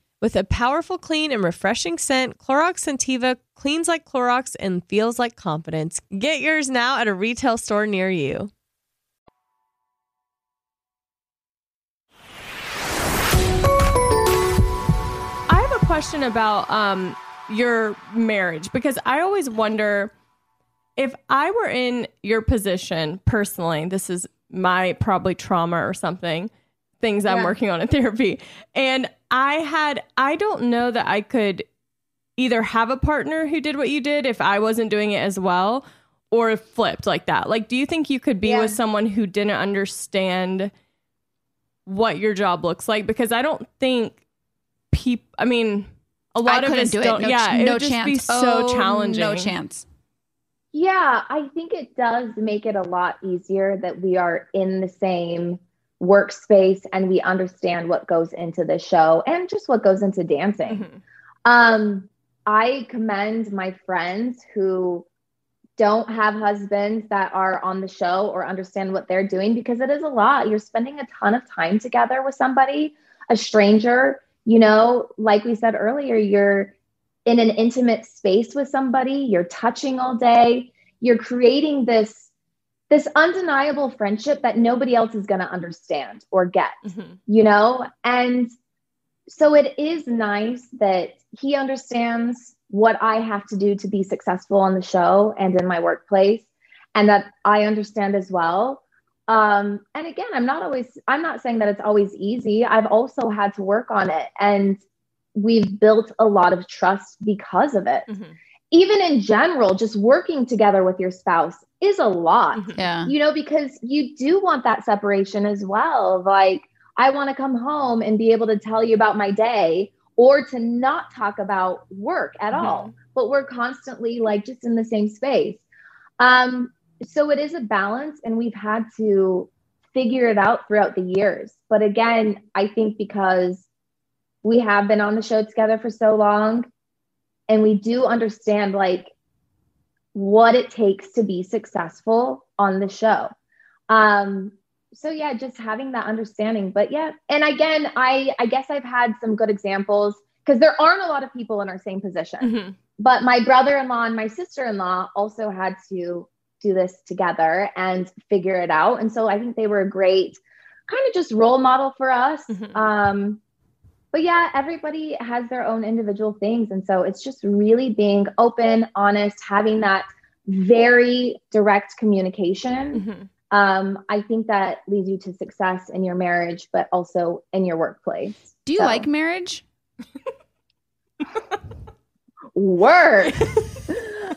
With a powerful, clean, and refreshing scent, Clorox Scentiva cleans like Clorox and feels like confidence. Get yours now at a retail store near you. I have a question about um, your marriage because I always wonder if I were in your position personally, this is my probably trauma or something, things I'm Yeah. working on in therapy. And I had, I don't know that I could either have a partner who did what you did if I wasn't doing it as well or flipped like that. Like, do you think you could be Yeah. with someone who didn't understand what your job looks like? Because I don't think people, I mean, a lot I of couldn't us do it. don't, No, yeah, it no would just chance. be so Oh, challenging. No chance. Yeah, I think it does make it a lot easier that we are in the same workspace and we understand what goes into the show and just what goes into dancing. Mhm. Um, I commend my friends who don't have husbands that are on the show or understand what they're doing because it is a lot. You're spending a ton of time together with somebody, a stranger, you know, like we said earlier, you're in an intimate space with somebody, you're touching all day, you're creating this this undeniable friendship that nobody else is going to understand or get Mhm. you know? And so it is nice that he understands what I have to do to be successful on the show and in my workplace, and that I understand as well. Um, and again, I'm not always, I'm not saying that it's always easy. I've also had to work on it, and we've built a lot of trust because of it. Mhm. Even in general, just working together with your spouse is a lot Mhm. Yeah. you know, because you do want that separation as well. Like, I want to come home and be able to tell you about my day or to not talk about work at all, but we're constantly like just in the same space. Um, so it is a balance, and we've had to figure it out throughout the years. But again, I think because we have been on the show together for so long and we do understand like what it takes to be successful on the show. Um, so yeah, just having that understanding. But yeah, and again, I I guess I've had some good examples because there aren't a lot of people in our same position. Mhm. But my brother-in-law and my sister-in-law also had to do this together and figure it out. And so I think they were a great kind of just role model for us. Mhm. Um, but yeah, everybody has their own individual things. And so it's just really being open, honest, having that very direct communication. Mhm. Um, I think that leads you to success in your marriage, but also in your workplace. Do you So- like marriage? Word.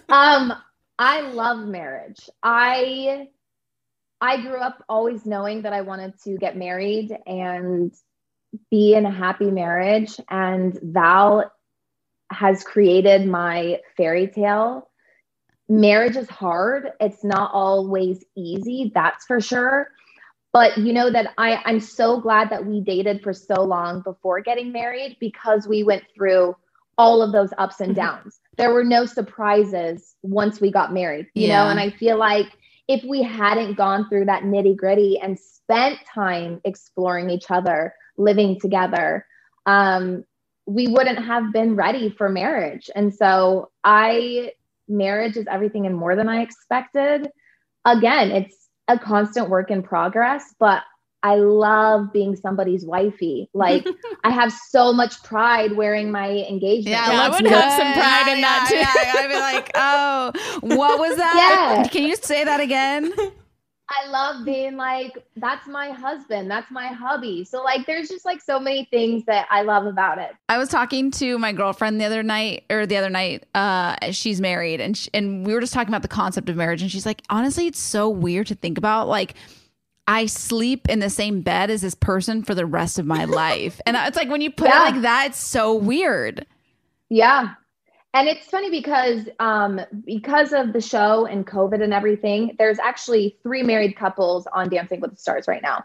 um, I love marriage. I I grew up always knowing that I wanted to get married and be in a happy marriage. And Val has created my fairy tale. Marriage is hard. It's not always easy, that's for sure. But you know that I, I'm so glad that we dated for so long before getting married because we went through all of those ups and Mhm. downs. There were no surprises once we got married, you Yeah. know, and I feel like if we hadn't gone through that nitty gritty and spent time exploring each other, living together, um, we wouldn't have been ready for marriage. And so I, marriage is everything and more than I expected. Again, it's a constant work in progress, but I love being somebody's wifey. Like I have so much pride wearing my engagement. Yeah, I let's would go. have some pride in that, Yeah, too. yeah, I'd be like, oh, what was that? Yeah. Can you say that again? I love being like, that's my husband, that's my hubby. So like there's just like so many things that I love about it. I was talking to my girlfriend the other night, or the other night. Uh, she's married, and sh- and we were just talking about the concept of marriage, and she's like, honestly, it's so weird to think about. Like, I sleep in the same bed as this person for the rest of my life, and it's like when you put Yeah. it like that, it's so weird. Yeah. And it's funny because um because of the show and COVID and everything, there's actually three married couples on Dancing with the Stars right now.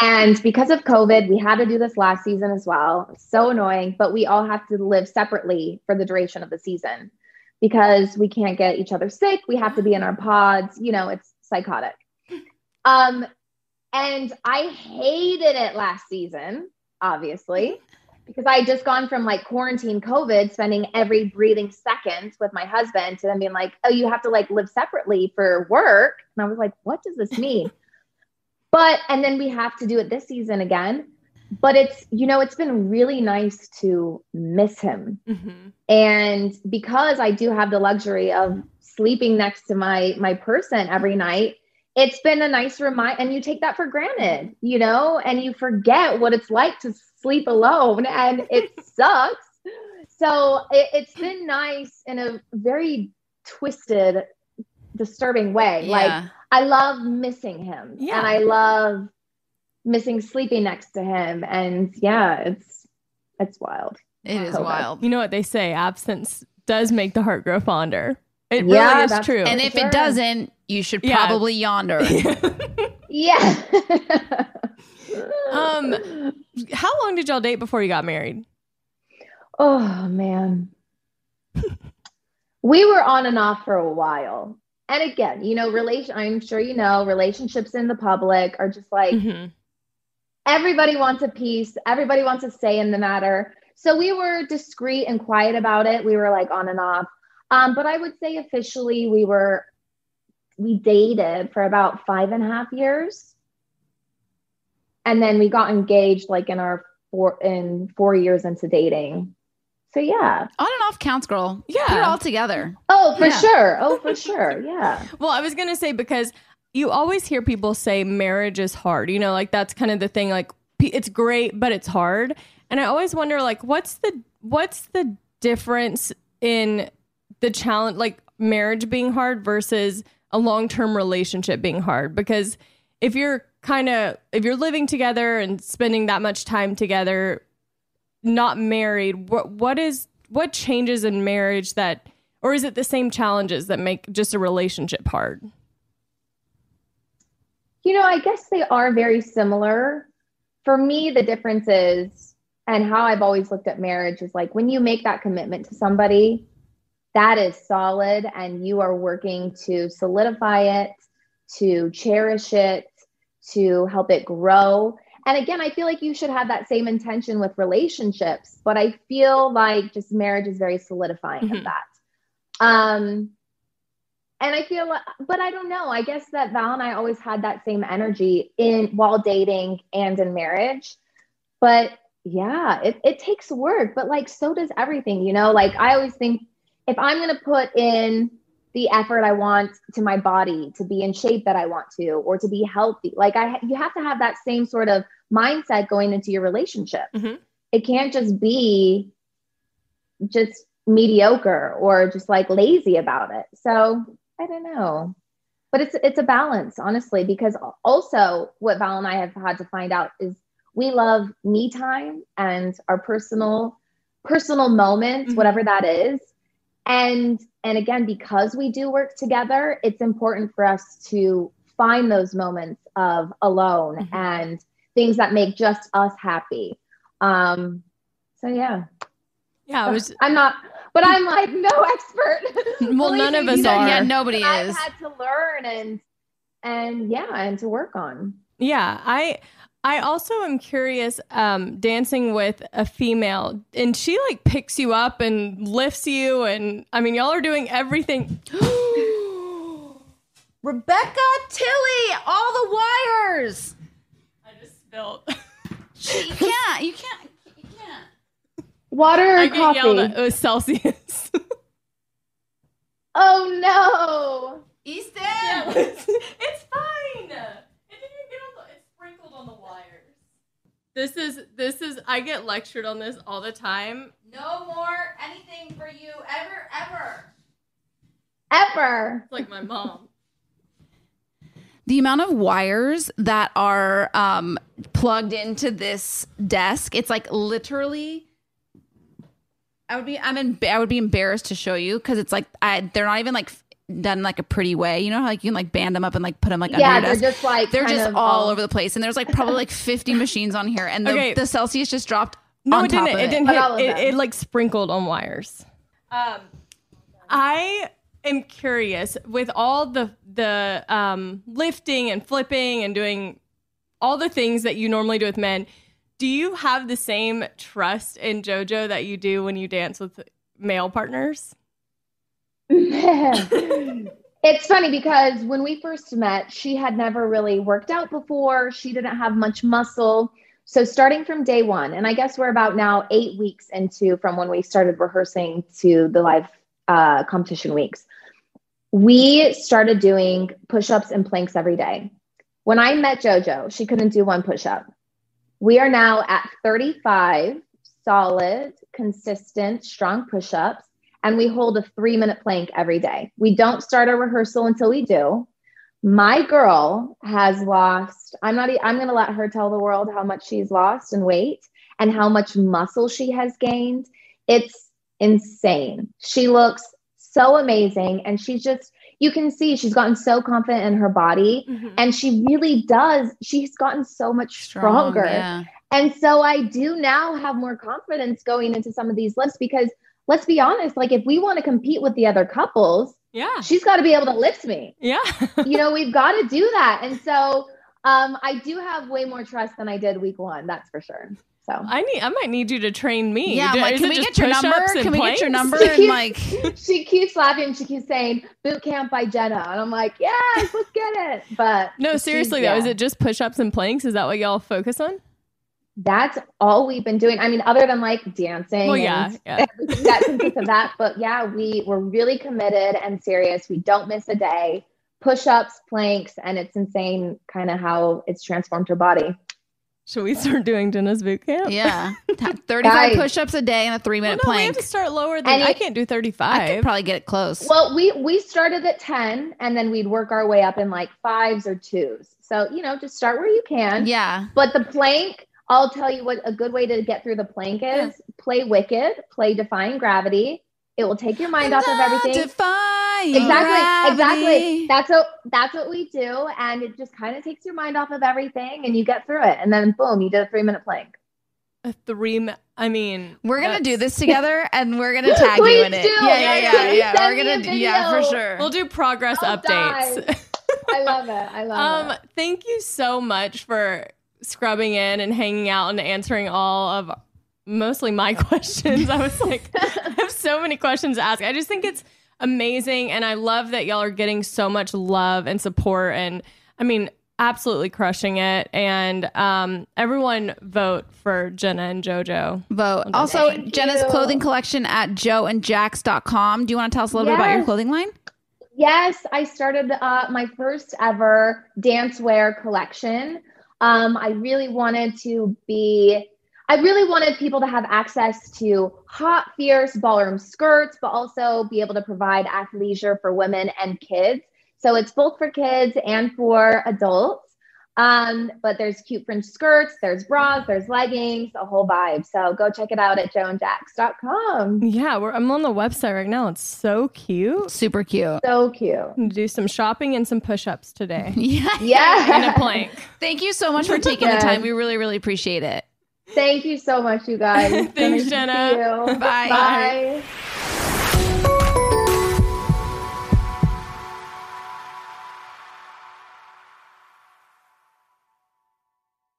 And because of COVID, we had to do this last season as well. So annoying, but we all have to live separately for the duration of the season because we can't get each other sick. We have to be in our pods, you know, it's psychotic. Um and I hated it last season, obviously because I had just gone from like quarantine COVID, spending every breathing second with my husband, to then being like, oh, you have to like live separately for work. And I was like, what does this mean? but, and then we have to do it this season again. But it's, you know, it's been really nice to miss him. Mhm. And because I do have the luxury of sleeping next to my my person every night, it's been a nice reminder and you take that for granted, you know, and you forget what it's like to sleep alone and it sucks. So it, it's been nice in a very twisted, disturbing way. Like I love missing him Yeah. and I love missing sleeping next to him. And yeah, it's it's wild. It is COVID. wild. You know what they say? Absence does make the heart grow fonder. It Yeah, really is true. And if Sure. it doesn't, you should Yeah. probably yonder. Yeah. Um, How long did y'all date before you got married? Oh man. we were on and off for a while. And again, you know, relation I'm sure you know, relationships in the public are just like Mhm. everybody wants a piece, everybody wants a say in the matter. So we were discreet and quiet about it. We were like on and off. Um, but I would say officially we were we dated for about five and a half years. And then we got engaged like in our four in four years into dating. So yeah. On and off counts, girl. Yeah. Put it all together. Oh, for Yeah. sure. Oh, for sure. Yeah. Well, I was going to say because you always hear people say marriage is hard. You know, like that's kind of the thing like it's great but it's hard. And I always wonder like what's the what's the difference in the challenge like marriage being hard versus a long-term relationship being hard because if you're kind of if you're living together and spending that much time together not married what what is what changes in marriage that or is it the same challenges that make just a relationship hard You know, I guess they are very similar. For me, the difference is, and how I've always looked at marriage is like when you make that commitment to somebody, that is solid, and you are working to solidify it, to cherish it, to help it grow. And again, I feel like you should have that same intention with relationships, but I feel like just marriage is very solidifying of Mhm. that. Um, and I feel like, but I don't know. I guess that Val and I always had that same energy in while dating and in marriage. But yeah, it, it takes work, but like so does everything, you know? Like I always think if I'm gonna put in the effort I want to my body to be in shape that I want to, or to be healthy, like I you have to have that same sort of mindset going into your relationship. Mhm. It can't just be just mediocre or just like lazy about it. So I don't know. But it's it's a balance, honestly, because also what Val and I have had to find out is we love me time and our personal personal moments, Mhm. whatever that is. And and again, because we do work together, it's important for us to find those moments of alone Mhm. and things that make just us happy. Um so yeah. yeah i was I'm not, but I'm like no expert. Well, none of us are. Yeah, nobody is. I've is. had to learn and and yeah, and to work on. Yeah, I I also am curious um dancing with a female and she like picks you up and lifts you and I mean y'all are doing everything Rebecca Tilley, all the wires. I just spilled. You can't. You can't. You can't. Water or I get coffee? yelled at. It was Celsius. Oh no! Easton. it's, it's fine. It didn't even get on the it's sprinkled on the wires. This is this is I get lectured on this all the time. No more anything for you ever, ever. Ever. It's like my mom. The amount of wires that are um, plugged into this desk, it's like literally. I would be I'm in, I would be embarrassed to show you because it's like I they're not even like f- done like a pretty way. You know how like you can like band them up and like put them like Yeah, under they're desk? just like they're just of all over the place and there's like probably like 50 machines on here and the, Okay. the Celsius just dropped No, on it didn't. of It didn't But all of hit. It, it like sprinkled on wires. Um, I am curious with all the the um, lifting and flipping and doing all the things that you normally do with men. Do you have the same trust in JoJo that you do when you dance with male partners? it's funny because when we first met, she had never really worked out before. She didn't have much muscle. So starting from day one, and I guess we're about now eight weeks into from when we started rehearsing to the live uh, competition weeks, we started doing push-ups and planks every day. When I met JoJo, she couldn't do one push-up. We are now at 35 solid, consistent, strong push-ups and we hold a three minute plank every day. We don't start our rehearsal until we do. My girl has lost, I'm not, I'm going to let her tell the world how much she's lost in weight and how much muscle she has gained. It's insane. She looks so amazing. And she's just, you can see she's gotten so confident in her body. Mm-hmm. And she really does. She's gotten so much stronger. Yeah. And so I do now have more confidence going into some of these lifts because let's be honest, like if we want to compete with the other couples, Yeah. she's got to be able to lift me. Yeah. You know, we've got to do that. And so um, I do have way more trust than I did week one, that's for sure. So I need. I might need you to train me. Yeah, I'm Do- like, is can we get your number? Can we get your number? She And keeps- like, she keeps laughing. She keeps saying boot camp by Jenna. And I'm like, yes, let's get it. But No, seriously though, is it just push-ups and planks? Is that what y'all focus on? That's all we've been doing. I mean, other than like dancing. Well, yeah, and yeah. everything that consists of that. But yeah, we we're really committed and serious. We don't miss a day. Push-ups, planks, and it's insane kind of how it's transformed her body. Should we start doing Jenna's boot camp? yeah, 35 push-ups a day and a three Well, minute no, we plank. have to start lower than And I can't do I 35. could probably get it close. Well, we we started at 10 and then we'd work our way up in like fives or twos. So, you know, just start where you can. yeah. But the plank, I'll tell you what a good way to get through the plank is play Wicked, play Defying Gravity. It will take your mind off of everything. Defying exactly gravity. exactly that's what that's what we do and it just kind of takes your mind off of everything and you get through it and then boom you did a three minute plank a three. mi- I mean, We're gonna do this together, and we're gonna tag you Please in it. do. Yeah, yeah, yeah, Please yeah. We're gonna, do, yeah, for sure. We'll do progress I'll updates. i love it i love um, it thank you so much for scrubbing in and hanging out and answering all of mostly my questions. I was like, I have so many questions to ask. I just think it's amazing, and I love that y'all are getting so much love and support. And I mean, absolutely crushing it. And um, everyone vote for Jenna and JoJo. Vote. Also, Thank Jenna's you. clothing collection at joeandjax.com. Do you want to tell us a little bit about your clothing line? Yes, I started uh, my first ever dance wear collection. Um, I really wanted to be, I really wanted people to have access to hot, fierce ballroom skirts, but also be able to provide athleisure for women and kids. So it's both for kids and for adults. Um, but there's cute fringe skirts, there's bras, there's leggings, a whole vibe. So go check it out at joeandjax.com. Yeah, we're, I'm on the website right now. It's so cute. Super cute. So cute. Do some shopping and some push-ups today. Yeah. Yeah. and a plank. Thank you so much for taking the time. We really, really appreciate it. Thank you so much, you guys. Thanks, nice Jenna. see you. Bye. Bye.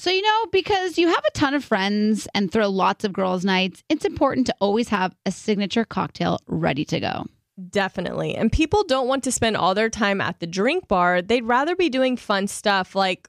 So, you know, because you have a ton of friends and throw lots of girls' nights, it's important to always have a signature cocktail ready to go. Definitely. And people don't want to spend all their time at the drink bar. They'd rather be doing fun stuff like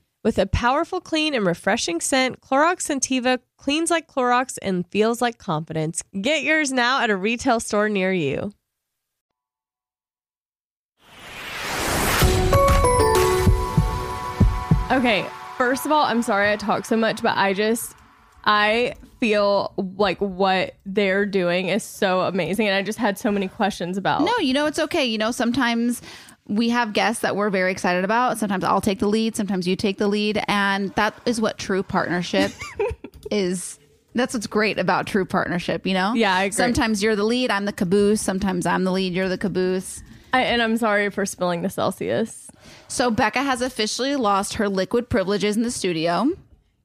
With a powerful clean and refreshing scent, Clorox Scentiva cleans like Clorox and feels like confidence. Get yours now at a retail store near you. Okay, first of all, I'm sorry I talk so much, but I just I feel like what they're doing is so amazing and I just had so many questions about. No, you know it's okay. You know sometimes we have guests that we're very excited about. Sometimes I'll take the lead, sometimes you take the lead, and that is what true partnership is. That's what's great about true partnership, you know? Yeah, I agree. Sometimes you're the lead, I'm the caboose. Sometimes I'm the lead, you're the caboose. I, and I'm sorry for spilling the Celsius. So Becca has officially lost her liquid privileges in the studio.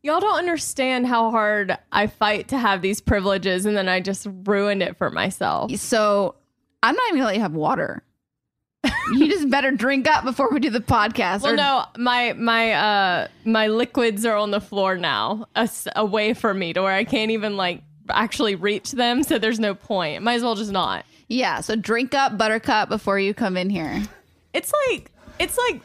Y'all don't understand how hard I fight to have these privileges, and then I just ruined it for myself. So I'm not even gonna let you have water. You just better drink up before we do the podcast. Well, or- no, my my uh my liquids are on the floor now, as- away from me, to where I can't even like actually reach them. So there's no point. Might as well just not. Yeah, so drink up Buttercup before you come in here. It's like it's like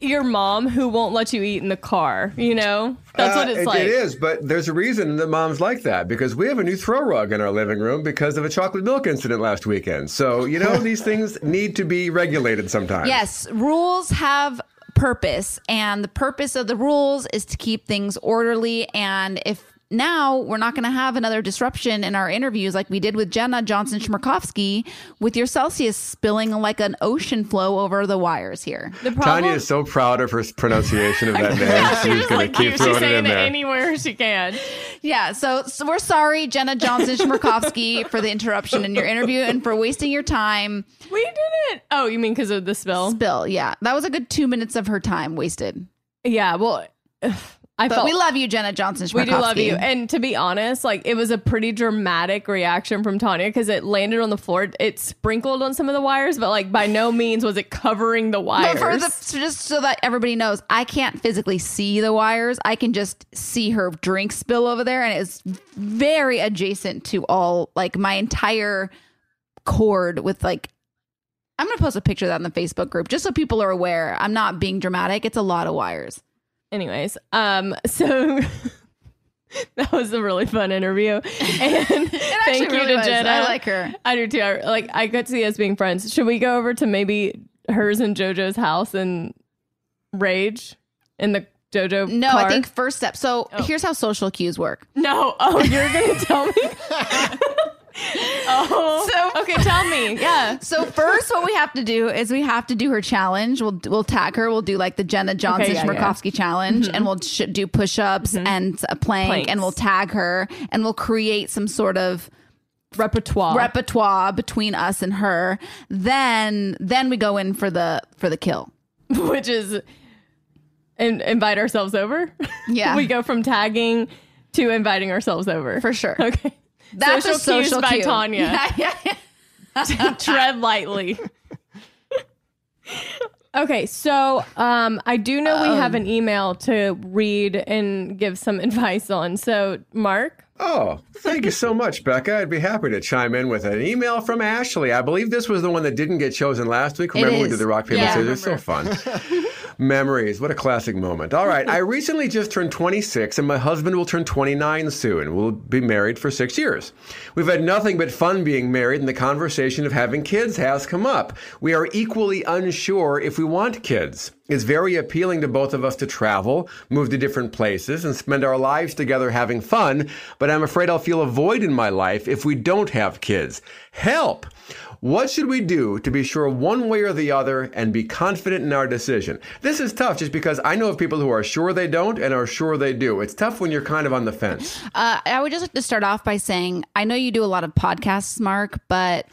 your mom who won't let you eat in the car. You know, that's what Uh, it's it- like. It is, but there's a reason that mom's like that because we have a new throw rug in our living room because of a chocolate milk incident last weekend. So, you know, these things need to be regulated sometimes. Yes, rules have purpose, and the purpose of the rules is to keep things orderly. And if now we're not going to have another disruption in our interviews like we did with Jenna Johnson Chmerkovskiy with your Celsius spilling like an ocean flow over the wires here. The problem. Tanya is so proud of her pronunciation of that name. She's going like to you, keep she's throwing it saying in it there. anywhere she can. Yeah, so, so we're sorry, Jenna Johnson Chmerkovskiy, for the interruption in your interview and for wasting your time. We didn't. Oh, you mean because of the spill? Spill, yeah. That was a good two minutes of her time wasted. Yeah. Well, I But felt we love you, Jenna Johnson. We do love you. And to be honest, like it was a pretty dramatic reaction from Tanya because it landed on the floor. It sprinkled on some of the wires, but like by no means was it covering the wires. But for the, so just so that everybody knows, I can't physically see the wires. I can just see her drink spill over there, and it's very adjacent to all like my entire cord with like. I'm gonna post a picture of that in the Facebook group just so people are aware. I'm not being dramatic. It's a lot of wires. Anyways, um, so that was a really fun interview, and thank actually you really to was. Jenna. I like her. I do too. I, like I could see us being friends. Should we go over to maybe hers and JoJo's house and rage in the JoJo? No, car? I think first step. So here's how social cues work. no. Oh, you're gonna tell me. oh, So- okay, tell me. Yeah. So first, what we have to do is we have to do her challenge. We'll we'll tag her. We'll do like the Jenna Johnson yeah, yeah. Chmerkovskiy challenge, mm-hmm. and we'll sh- do push ups mm-hmm. and a plank, Planks. and we'll tag her, and we'll create some sort of Repertoire. repertoire between us and her. Then then we go in for the for the kill. which is in, invite ourselves over. Yeah. we go from tagging to inviting ourselves over For sure. Okay, That's social social cues by cue. Tanya. Yeah, yeah, yeah. Tread lightly. okay, so um, I do know we have an email to read and give some advice on. So, Mark, Oh, thank you so much, Becca. I'd be happy to chime in with an email from Ashley. I believe this was the one that didn't get chosen last week. Remember we did the rock paper Yeah, scissors? So fun. Memories. What a classic moment. All right. I recently just turned 26 and my husband will turn 29 soon. We'll be married for six years. We've had nothing but fun being married and the conversation of having kids has come up. We are equally unsure if we want kids. It's very appealing to both of us to travel, move to different places, and spend our lives together having fun, but I'm afraid I'll feel a void in my life if we don't have kids. Help! What should we do to be sure one way or the other and be confident in our decision? This is tough just because I know of people who are sure they don't and are sure they do. It's tough when you're kind of on the fence. Uh, I would just like to start off by saying I know you do a lot of podcasts, Mark, but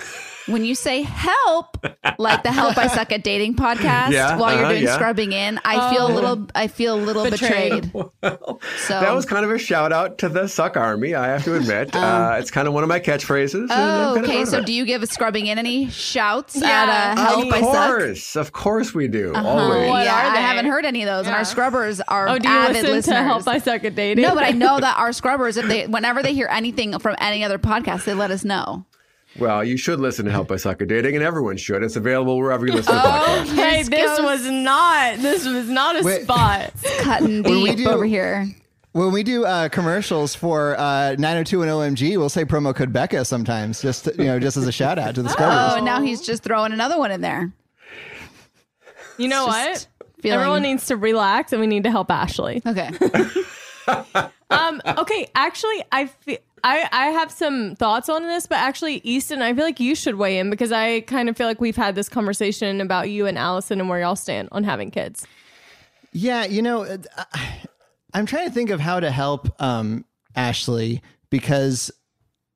when you say help, like the Help I Suck at Dating podcast, Yeah, while you're uh-huh, doing yeah. scrubbing in, I feel a little, I feel a little Betrayed. betrayed. So That was kind of a shout out to the Suck Army, I have to admit. uh, it's kind of one of my catchphrases. Oh, kind of okay. So, do you give a scrubbing in any shouts Yeah. at uh, Help Of I course, of course we do. Uh-huh. Always. What yeah, are I haven't heard any of those, and our scrubbers are oh, do you avid listen listeners. to Help I Suck at Dating? no, but I know that our scrubbers, if they, whenever they hear anything from any other podcast, they let us know. Well, you should listen to Help I Suck at Dating, and everyone should. It's available wherever you listen to Oh, podcasts. Hey, This this goes- was not. This was not a Wait. spot. Cutting When we deep do- over here. When we do uh, commercials for uh, 902 and OMG, we'll say promo code Becca sometimes, just you know, just as a shout out to the Oh, and now he's just throwing another one in there. You know what? Feeling- Everyone needs to relax, and we need to help Ashley. Okay. Um. Okay. Actually, I feel. I, I have some thoughts on this, but actually, Easton, I feel like you should weigh in because I kind of feel like we've had this conversation about you and Allison and where y'all stand on having kids. Yeah, you know, uh, I- I'm trying to think of how to help um, Ashley because,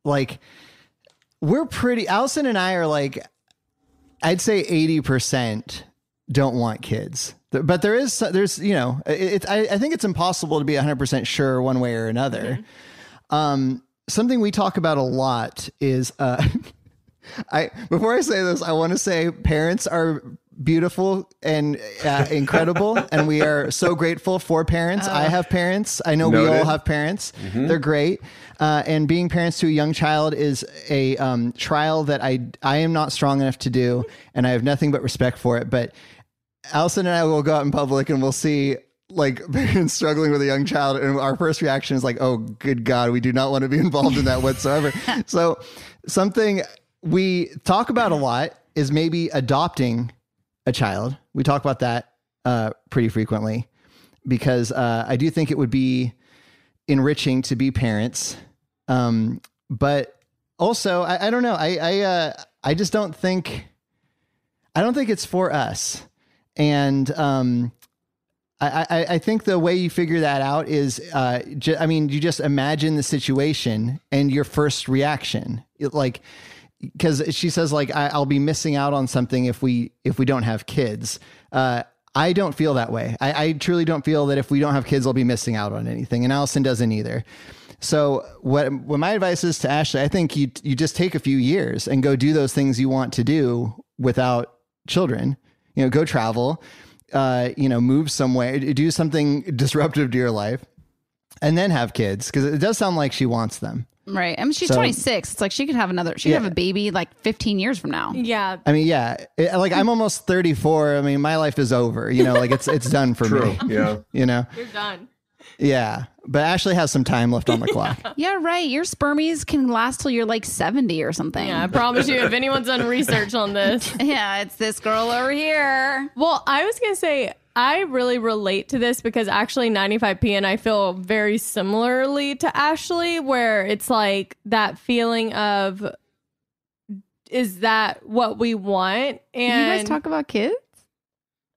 like, we're pretty. Allison and I are like, I'd say 80 percent don't want kids, but there is there's you know, it, it, I, I think it's impossible to be 100 percent sure one way or another. Um, something we talk about a lot is uh, I before I say this, I want to say parents are beautiful and uh, incredible, and we are so grateful for parents. I have parents. I know we all have parents. They're great. Uh, and being parents to a young child is a um, trial that I I am not strong enough to do, and I have nothing but respect for it. But Allison and I will go out in public and we'll see like parents struggling with a young child, and our first reaction is like, "Oh, good God, we do not want to be involved in that whatsoever." so, something we talk about a lot is maybe adopting a child. We talk about that uh, pretty frequently because uh, I do think it would be enriching to be parents. Um, but also, I, I don't know. I I, uh, I just don't think I don't think it's for us. And um, I, I, I think the way you figure that out is, uh, ju- I mean, you just imagine the situation and your first reaction, It, like, because she says like I, I'll be missing out on something if we if we don't have kids. Uh, I don't feel that way. I, I truly don't feel that if we don't have kids, I'll be missing out on anything, and Allison doesn't either. So what what my advice is to Ashley, I think you you just take a few years and go do those things you want to do without children. You know, go travel, uh, you know, move somewhere, do something disruptive to your life, and then have kids because it does sound like she wants them. Right. I mean, she's So- 26. It's like she could have another, she could Yeah. have a baby like 15 years from now. Yeah. I mean, yeah, it- like I'm almost 34. I mean, my life is over. You know, like it's it's done for True. me. Yeah. You know, You're done. yeah. But Ashley has some time left on the clock. Yeah, right. Your spermies can last till you're like 70 or something. Yeah, I promise you, if anyone's done research on this. Yeah, it's this girl over here. Well, I was going to say, I really relate to this because actually 95P and I feel very similarly to Ashley, where it's like that feeling of, is that what we want? And you guys talk about kids?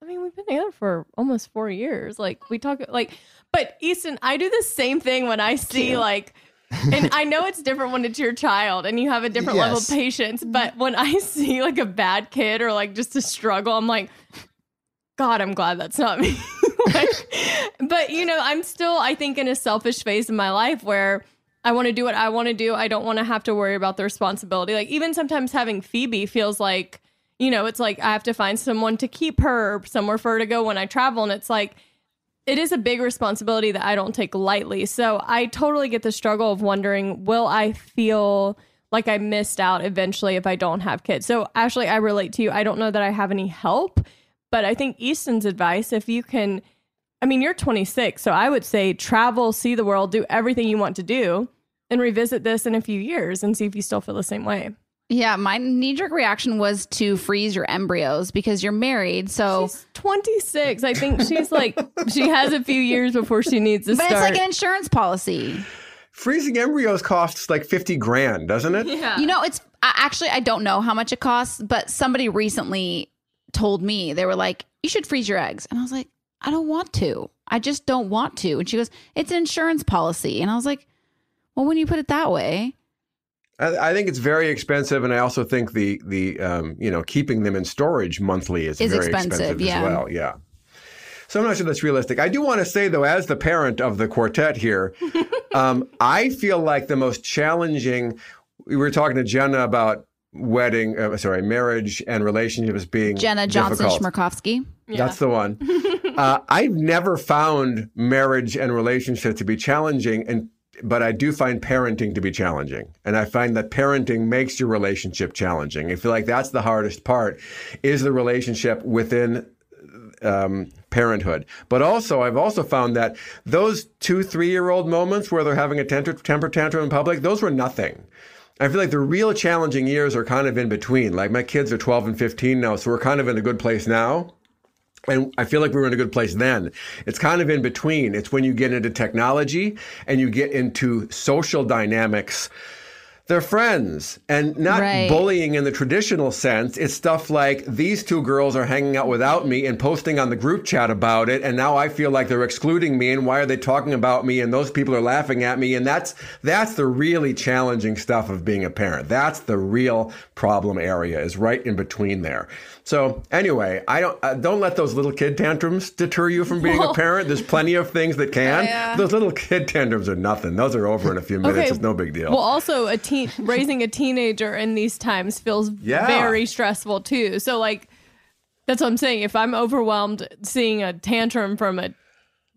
I mean, we've been together for almost four years. Like we talk like, but Easton, I do the same thing when I see like, and I know it's different when it's your child and you have a different level of patience. But mm. when I see like a bad kid or like just a struggle, I'm like, God, I'm glad that's not me. Like, but you know, I'm still, I think, in a selfish phase in my life where I want to do what I want to do. I don't want to have to worry about the responsibility. Like even sometimes having Phoebe feels like, you know, it's like I have to find someone to keep her, somewhere for her to go when I travel, and it's like it is a big responsibility that I don't take lightly. So I totally get the struggle of wondering, will I feel like I missed out eventually if I don't have kids? So Ashley, I relate to you. I don't know that I have any help, but I think Easton's advice, if you can, I mean, you're 26, so I would say travel, see the world, do everything you want to do, and revisit this in a few years and see if you still feel the same way. Yeah, my knee jerk reaction was to freeze your embryos because you're married. So, She's 26. I think she's like, she has a few years before she needs to but start. it's like an insurance policy. Freezing embryos costs like 50 grand, doesn't it? yeah. You know, it's actually, I don't know how much it costs, but somebody recently told me they were like, you should freeze your eggs. And I was like, I don't want to. I just don't want to. And she goes, it's an insurance policy. And I was like, well, when you put it that way, I, I think it's very expensive, and I also think the the um, you know keeping them in storage monthly is, Is very expensive, as yeah. well. Yeah. So I'm not sure that's realistic. I do want to say though, as the parent of the quartet here, um, I feel like the most challenging. We were talking to Jenna about wedding, uh, sorry, marriage and relationships being Jenna Johnson difficult. Chmerkovskiy. That's the one. uh, I've never found marriage and relationship to be challenging, and but I do find parenting to be challenging, and I find that parenting makes your relationship challenging. I feel like that's the hardest part, is the relationship within um, parenthood. But also, I've also found that those two, three year old moments where they're having a temper, temper tantrum in public, those were nothing. I feel like the real challenging years are kind of in between. Like my kids are 12 and 15 now, so we're kind of in a good place now. And I feel like we were in a good place then. It's kind of in between. It's when you get into technology and you get into social dynamics. They're friends and not Right. bullying in the traditional sense. It's stuff like these two girls are hanging out without me and posting on the group chat about it. And now I feel like they're excluding me. And why are they talking about me? And those people are laughing at me. And that's, that's the really challenging stuff of being a parent. That's the real problem area is right in between there. So anyway, I don't uh, don't let those little kid tantrums deter you from being a parent. There's plenty of things that can. Those little kid tantrums are nothing. Those are over in a few minutes. It's no big deal. Well, also a teen raising a teenager in these times feels Yeah. very stressful too. So like That's what I'm saying. If I'm overwhelmed seeing a tantrum from a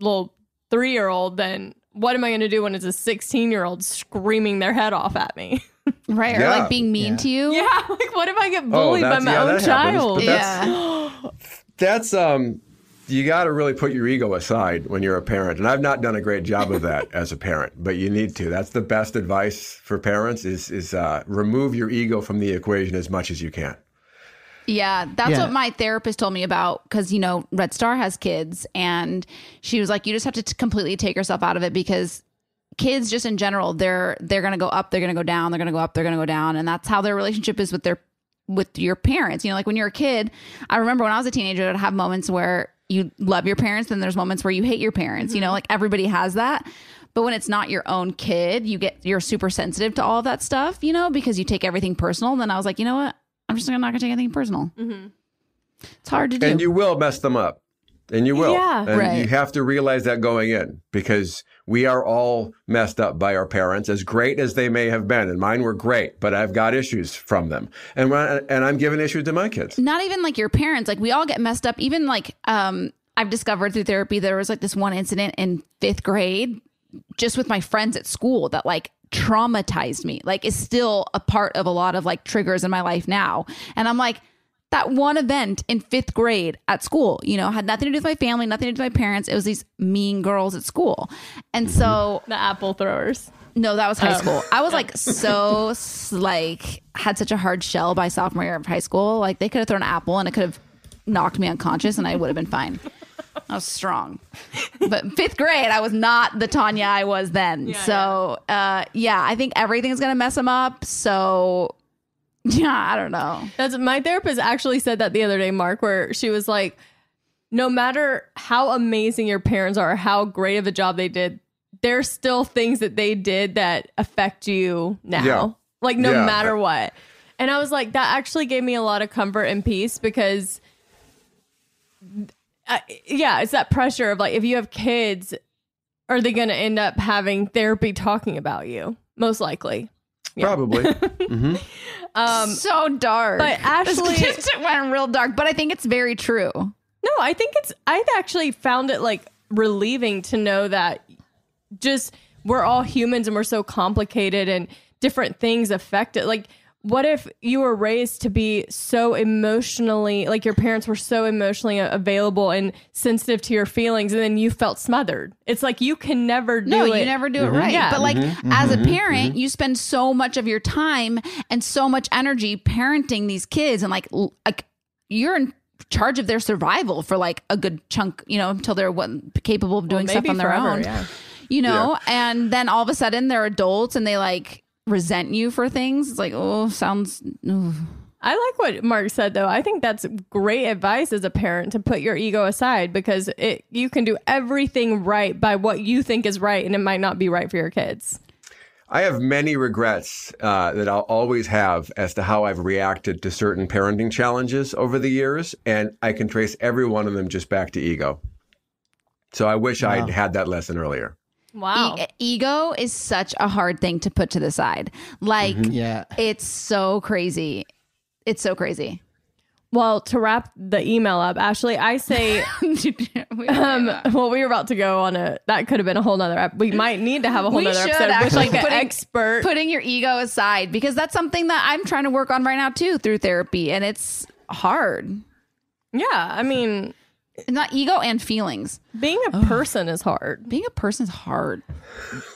little three year old, then what am I going to do when it's a 16 year old screaming their head off at me? Right. Or like being mean Yeah. to you. yeah. Like, what if I get bullied by my yeah, own that happens, child? that's- Yeah. That's um you got to really put your ego aside when you're a parent. And I've not done a great job of that as a parent, but you need to. That's the best advice for parents is is uh, remove your ego from the equation as much as you can. Yeah, that's Yeah. what my therapist told me about because you know Red Star has kids, and she was like, you just have to t- completely take yourself out of it because kids, just in general, they're they're gonna go up, they're gonna go down, they're gonna go up, they're gonna go down, and that's how their relationship is with their with your parents. You know, like when you're a kid, I remember when I was a teenager, I'd have moments where you love your parents, then there's moments where you hate your parents. You know, mm-hmm. like everybody has that. But when it's not your own kid, you get you're super sensitive to all of that stuff, you know, because you take everything personal. And then I was like, you know what? I'm just not gonna take anything personal. Mm-hmm. It's hard to do. And you will mess them up. And you will. Yeah. and Right. you have to realize that going in because we are all messed up by our parents, as great as they may have been. And mine were great, but I've got issues from them. And when, and I'm giving issues to my kids. not even like your parents like we all get messed up even like um i've discovered through therapy there was like this one incident in fifth grade just with my friends at school that like traumatized me like is still a part of a lot of like triggers in my life now and i'm like that one event in fifth grade at school you know had nothing to do with my family nothing to do with my parents it was these mean girls at school and so The apple throwers. no, that was high school. I was like so like had such a hard shell by sophomore year of high school. Like they could have thrown an apple and it could have knocked me unconscious and I would have been fine. I was strong. But fifth grade, I was not the Tanya I was then. so uh yeah, I think everything's gonna mess them up. So yeah, I don't know. That's my therapist actually said that the other day, Mark, where she was like, no matter how amazing your parents are, how great of a job they did, there's still things that they did that affect you now. Yeah. Like no Yeah. matter what. And I was like, that actually gave me a lot of comfort and peace because uh, yeah, it's that pressure of like if you have kids, are they going to end up having therapy talking about you? Most likely. Probably. mm-hmm. Um, so dark. but Ashley- this just went real dark, but I think it's very true. No, I think it's I've actually found it like relieving to know that just we're all humans and we're so complicated and different things affect it. Like what if you were raised to be so emotionally like your parents were so emotionally available and sensitive to your feelings and then you felt smothered. It's like you can never do no, it. you never do it mm-hmm. right. Yeah. But like mm-hmm. as a mm-hmm. parent, you spend so much of your time and so much energy parenting these kids, and like like you're in charge of their survival for like a good chunk, you know, until they're what, capable of doing stuff maybe on their forever, own. yeah. You know, and then all of a sudden they're adults and they like resent you for things. It's like, oh, sounds. ooh. I like what Mark said though. I think that's great advice as a parent to put your ego aside because it you can do everything right by what you think is right and it might not be right for your kids. I have many regrets uh, that I'll always have as to how I've reacted to certain parenting challenges over the years, and I can trace every one of them just back to ego. So I wish I'd had that lesson earlier. Wow. E- ego is such a hard thing to put to the side. Like, Yeah. it's so crazy. It's so crazy. well, to wrap the email up, Ashley, I say um well we were about to go on a that could have been a whole nother ep- we might need to have a whole we nother should episode with actually like an expert. putting your ego aside because that's something that I'm trying to work on right now too through therapy, and it's hard. yeah, I mean Not ego and feelings. being a person is hard. Being a person is hard.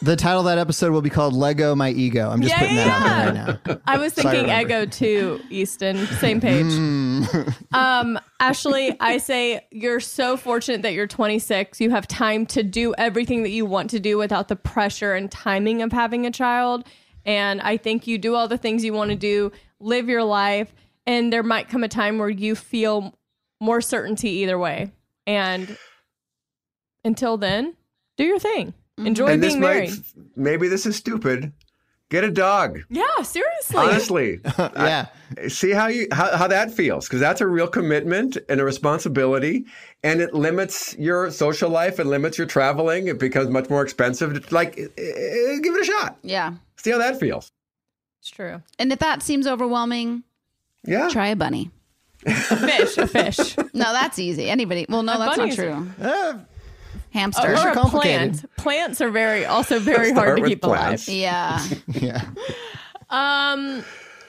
The title of that episode will be called Lego My Ego. I'm just Yeah, putting that yeah. out there right now. I was Sorry, thinking remember. ego too, Easton. Same page. um, Ashley, I say you're so fortunate that you're 26. You have time to do everything that you want to do without the pressure and timing of having a child. And I think you do all the things you want to do, live your life, and there might come a time where you feel more certainty either way. And until then, do your thing. Mm-hmm. Enjoy and this being married. might, maybe this is stupid. Get a dog. yeah, seriously. Honestly, Yeah. see how you how, how that feels because that's a real commitment and a responsibility, and it limits your social life. It limits your traveling. It becomes much more expensive. Like, give it a shot. Yeah. See how that feels. It's true. And if that seems overwhelming, Yeah. try a bunny. A fish, a fish. No, that's easy. Anybody? Well, no, A that's not bunny's- true. Uh, Hamster. Fish or are a complicated. plant. Plants are very also very Start hard to with keep plants. alive. yeah. yeah. Um.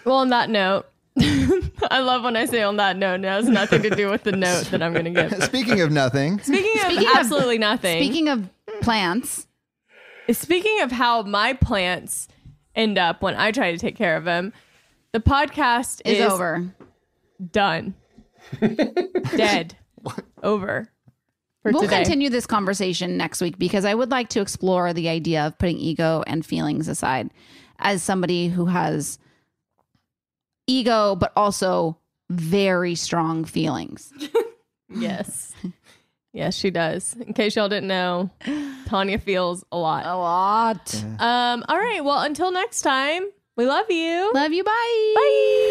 Well, on that note, I love when I say on that note. It has nothing to do with the note that I'm going to give. Speaking of nothing, Speaking of Speaking of- absolutely nothing. Speaking of plants, Speaking of how my plants end up when I try to take care of them, the podcast is is, over. Done, dead, over. For We'll today. continue this conversation next week because I would like to explore the idea of putting ego and feelings aside as somebody who has ego, but also very strong feelings. Yes, yes, she does. In case y'all didn't know, Tanya feels a lot. A lot. Um. All right. Well, until next time, we love you. Love you. Bye. Bye.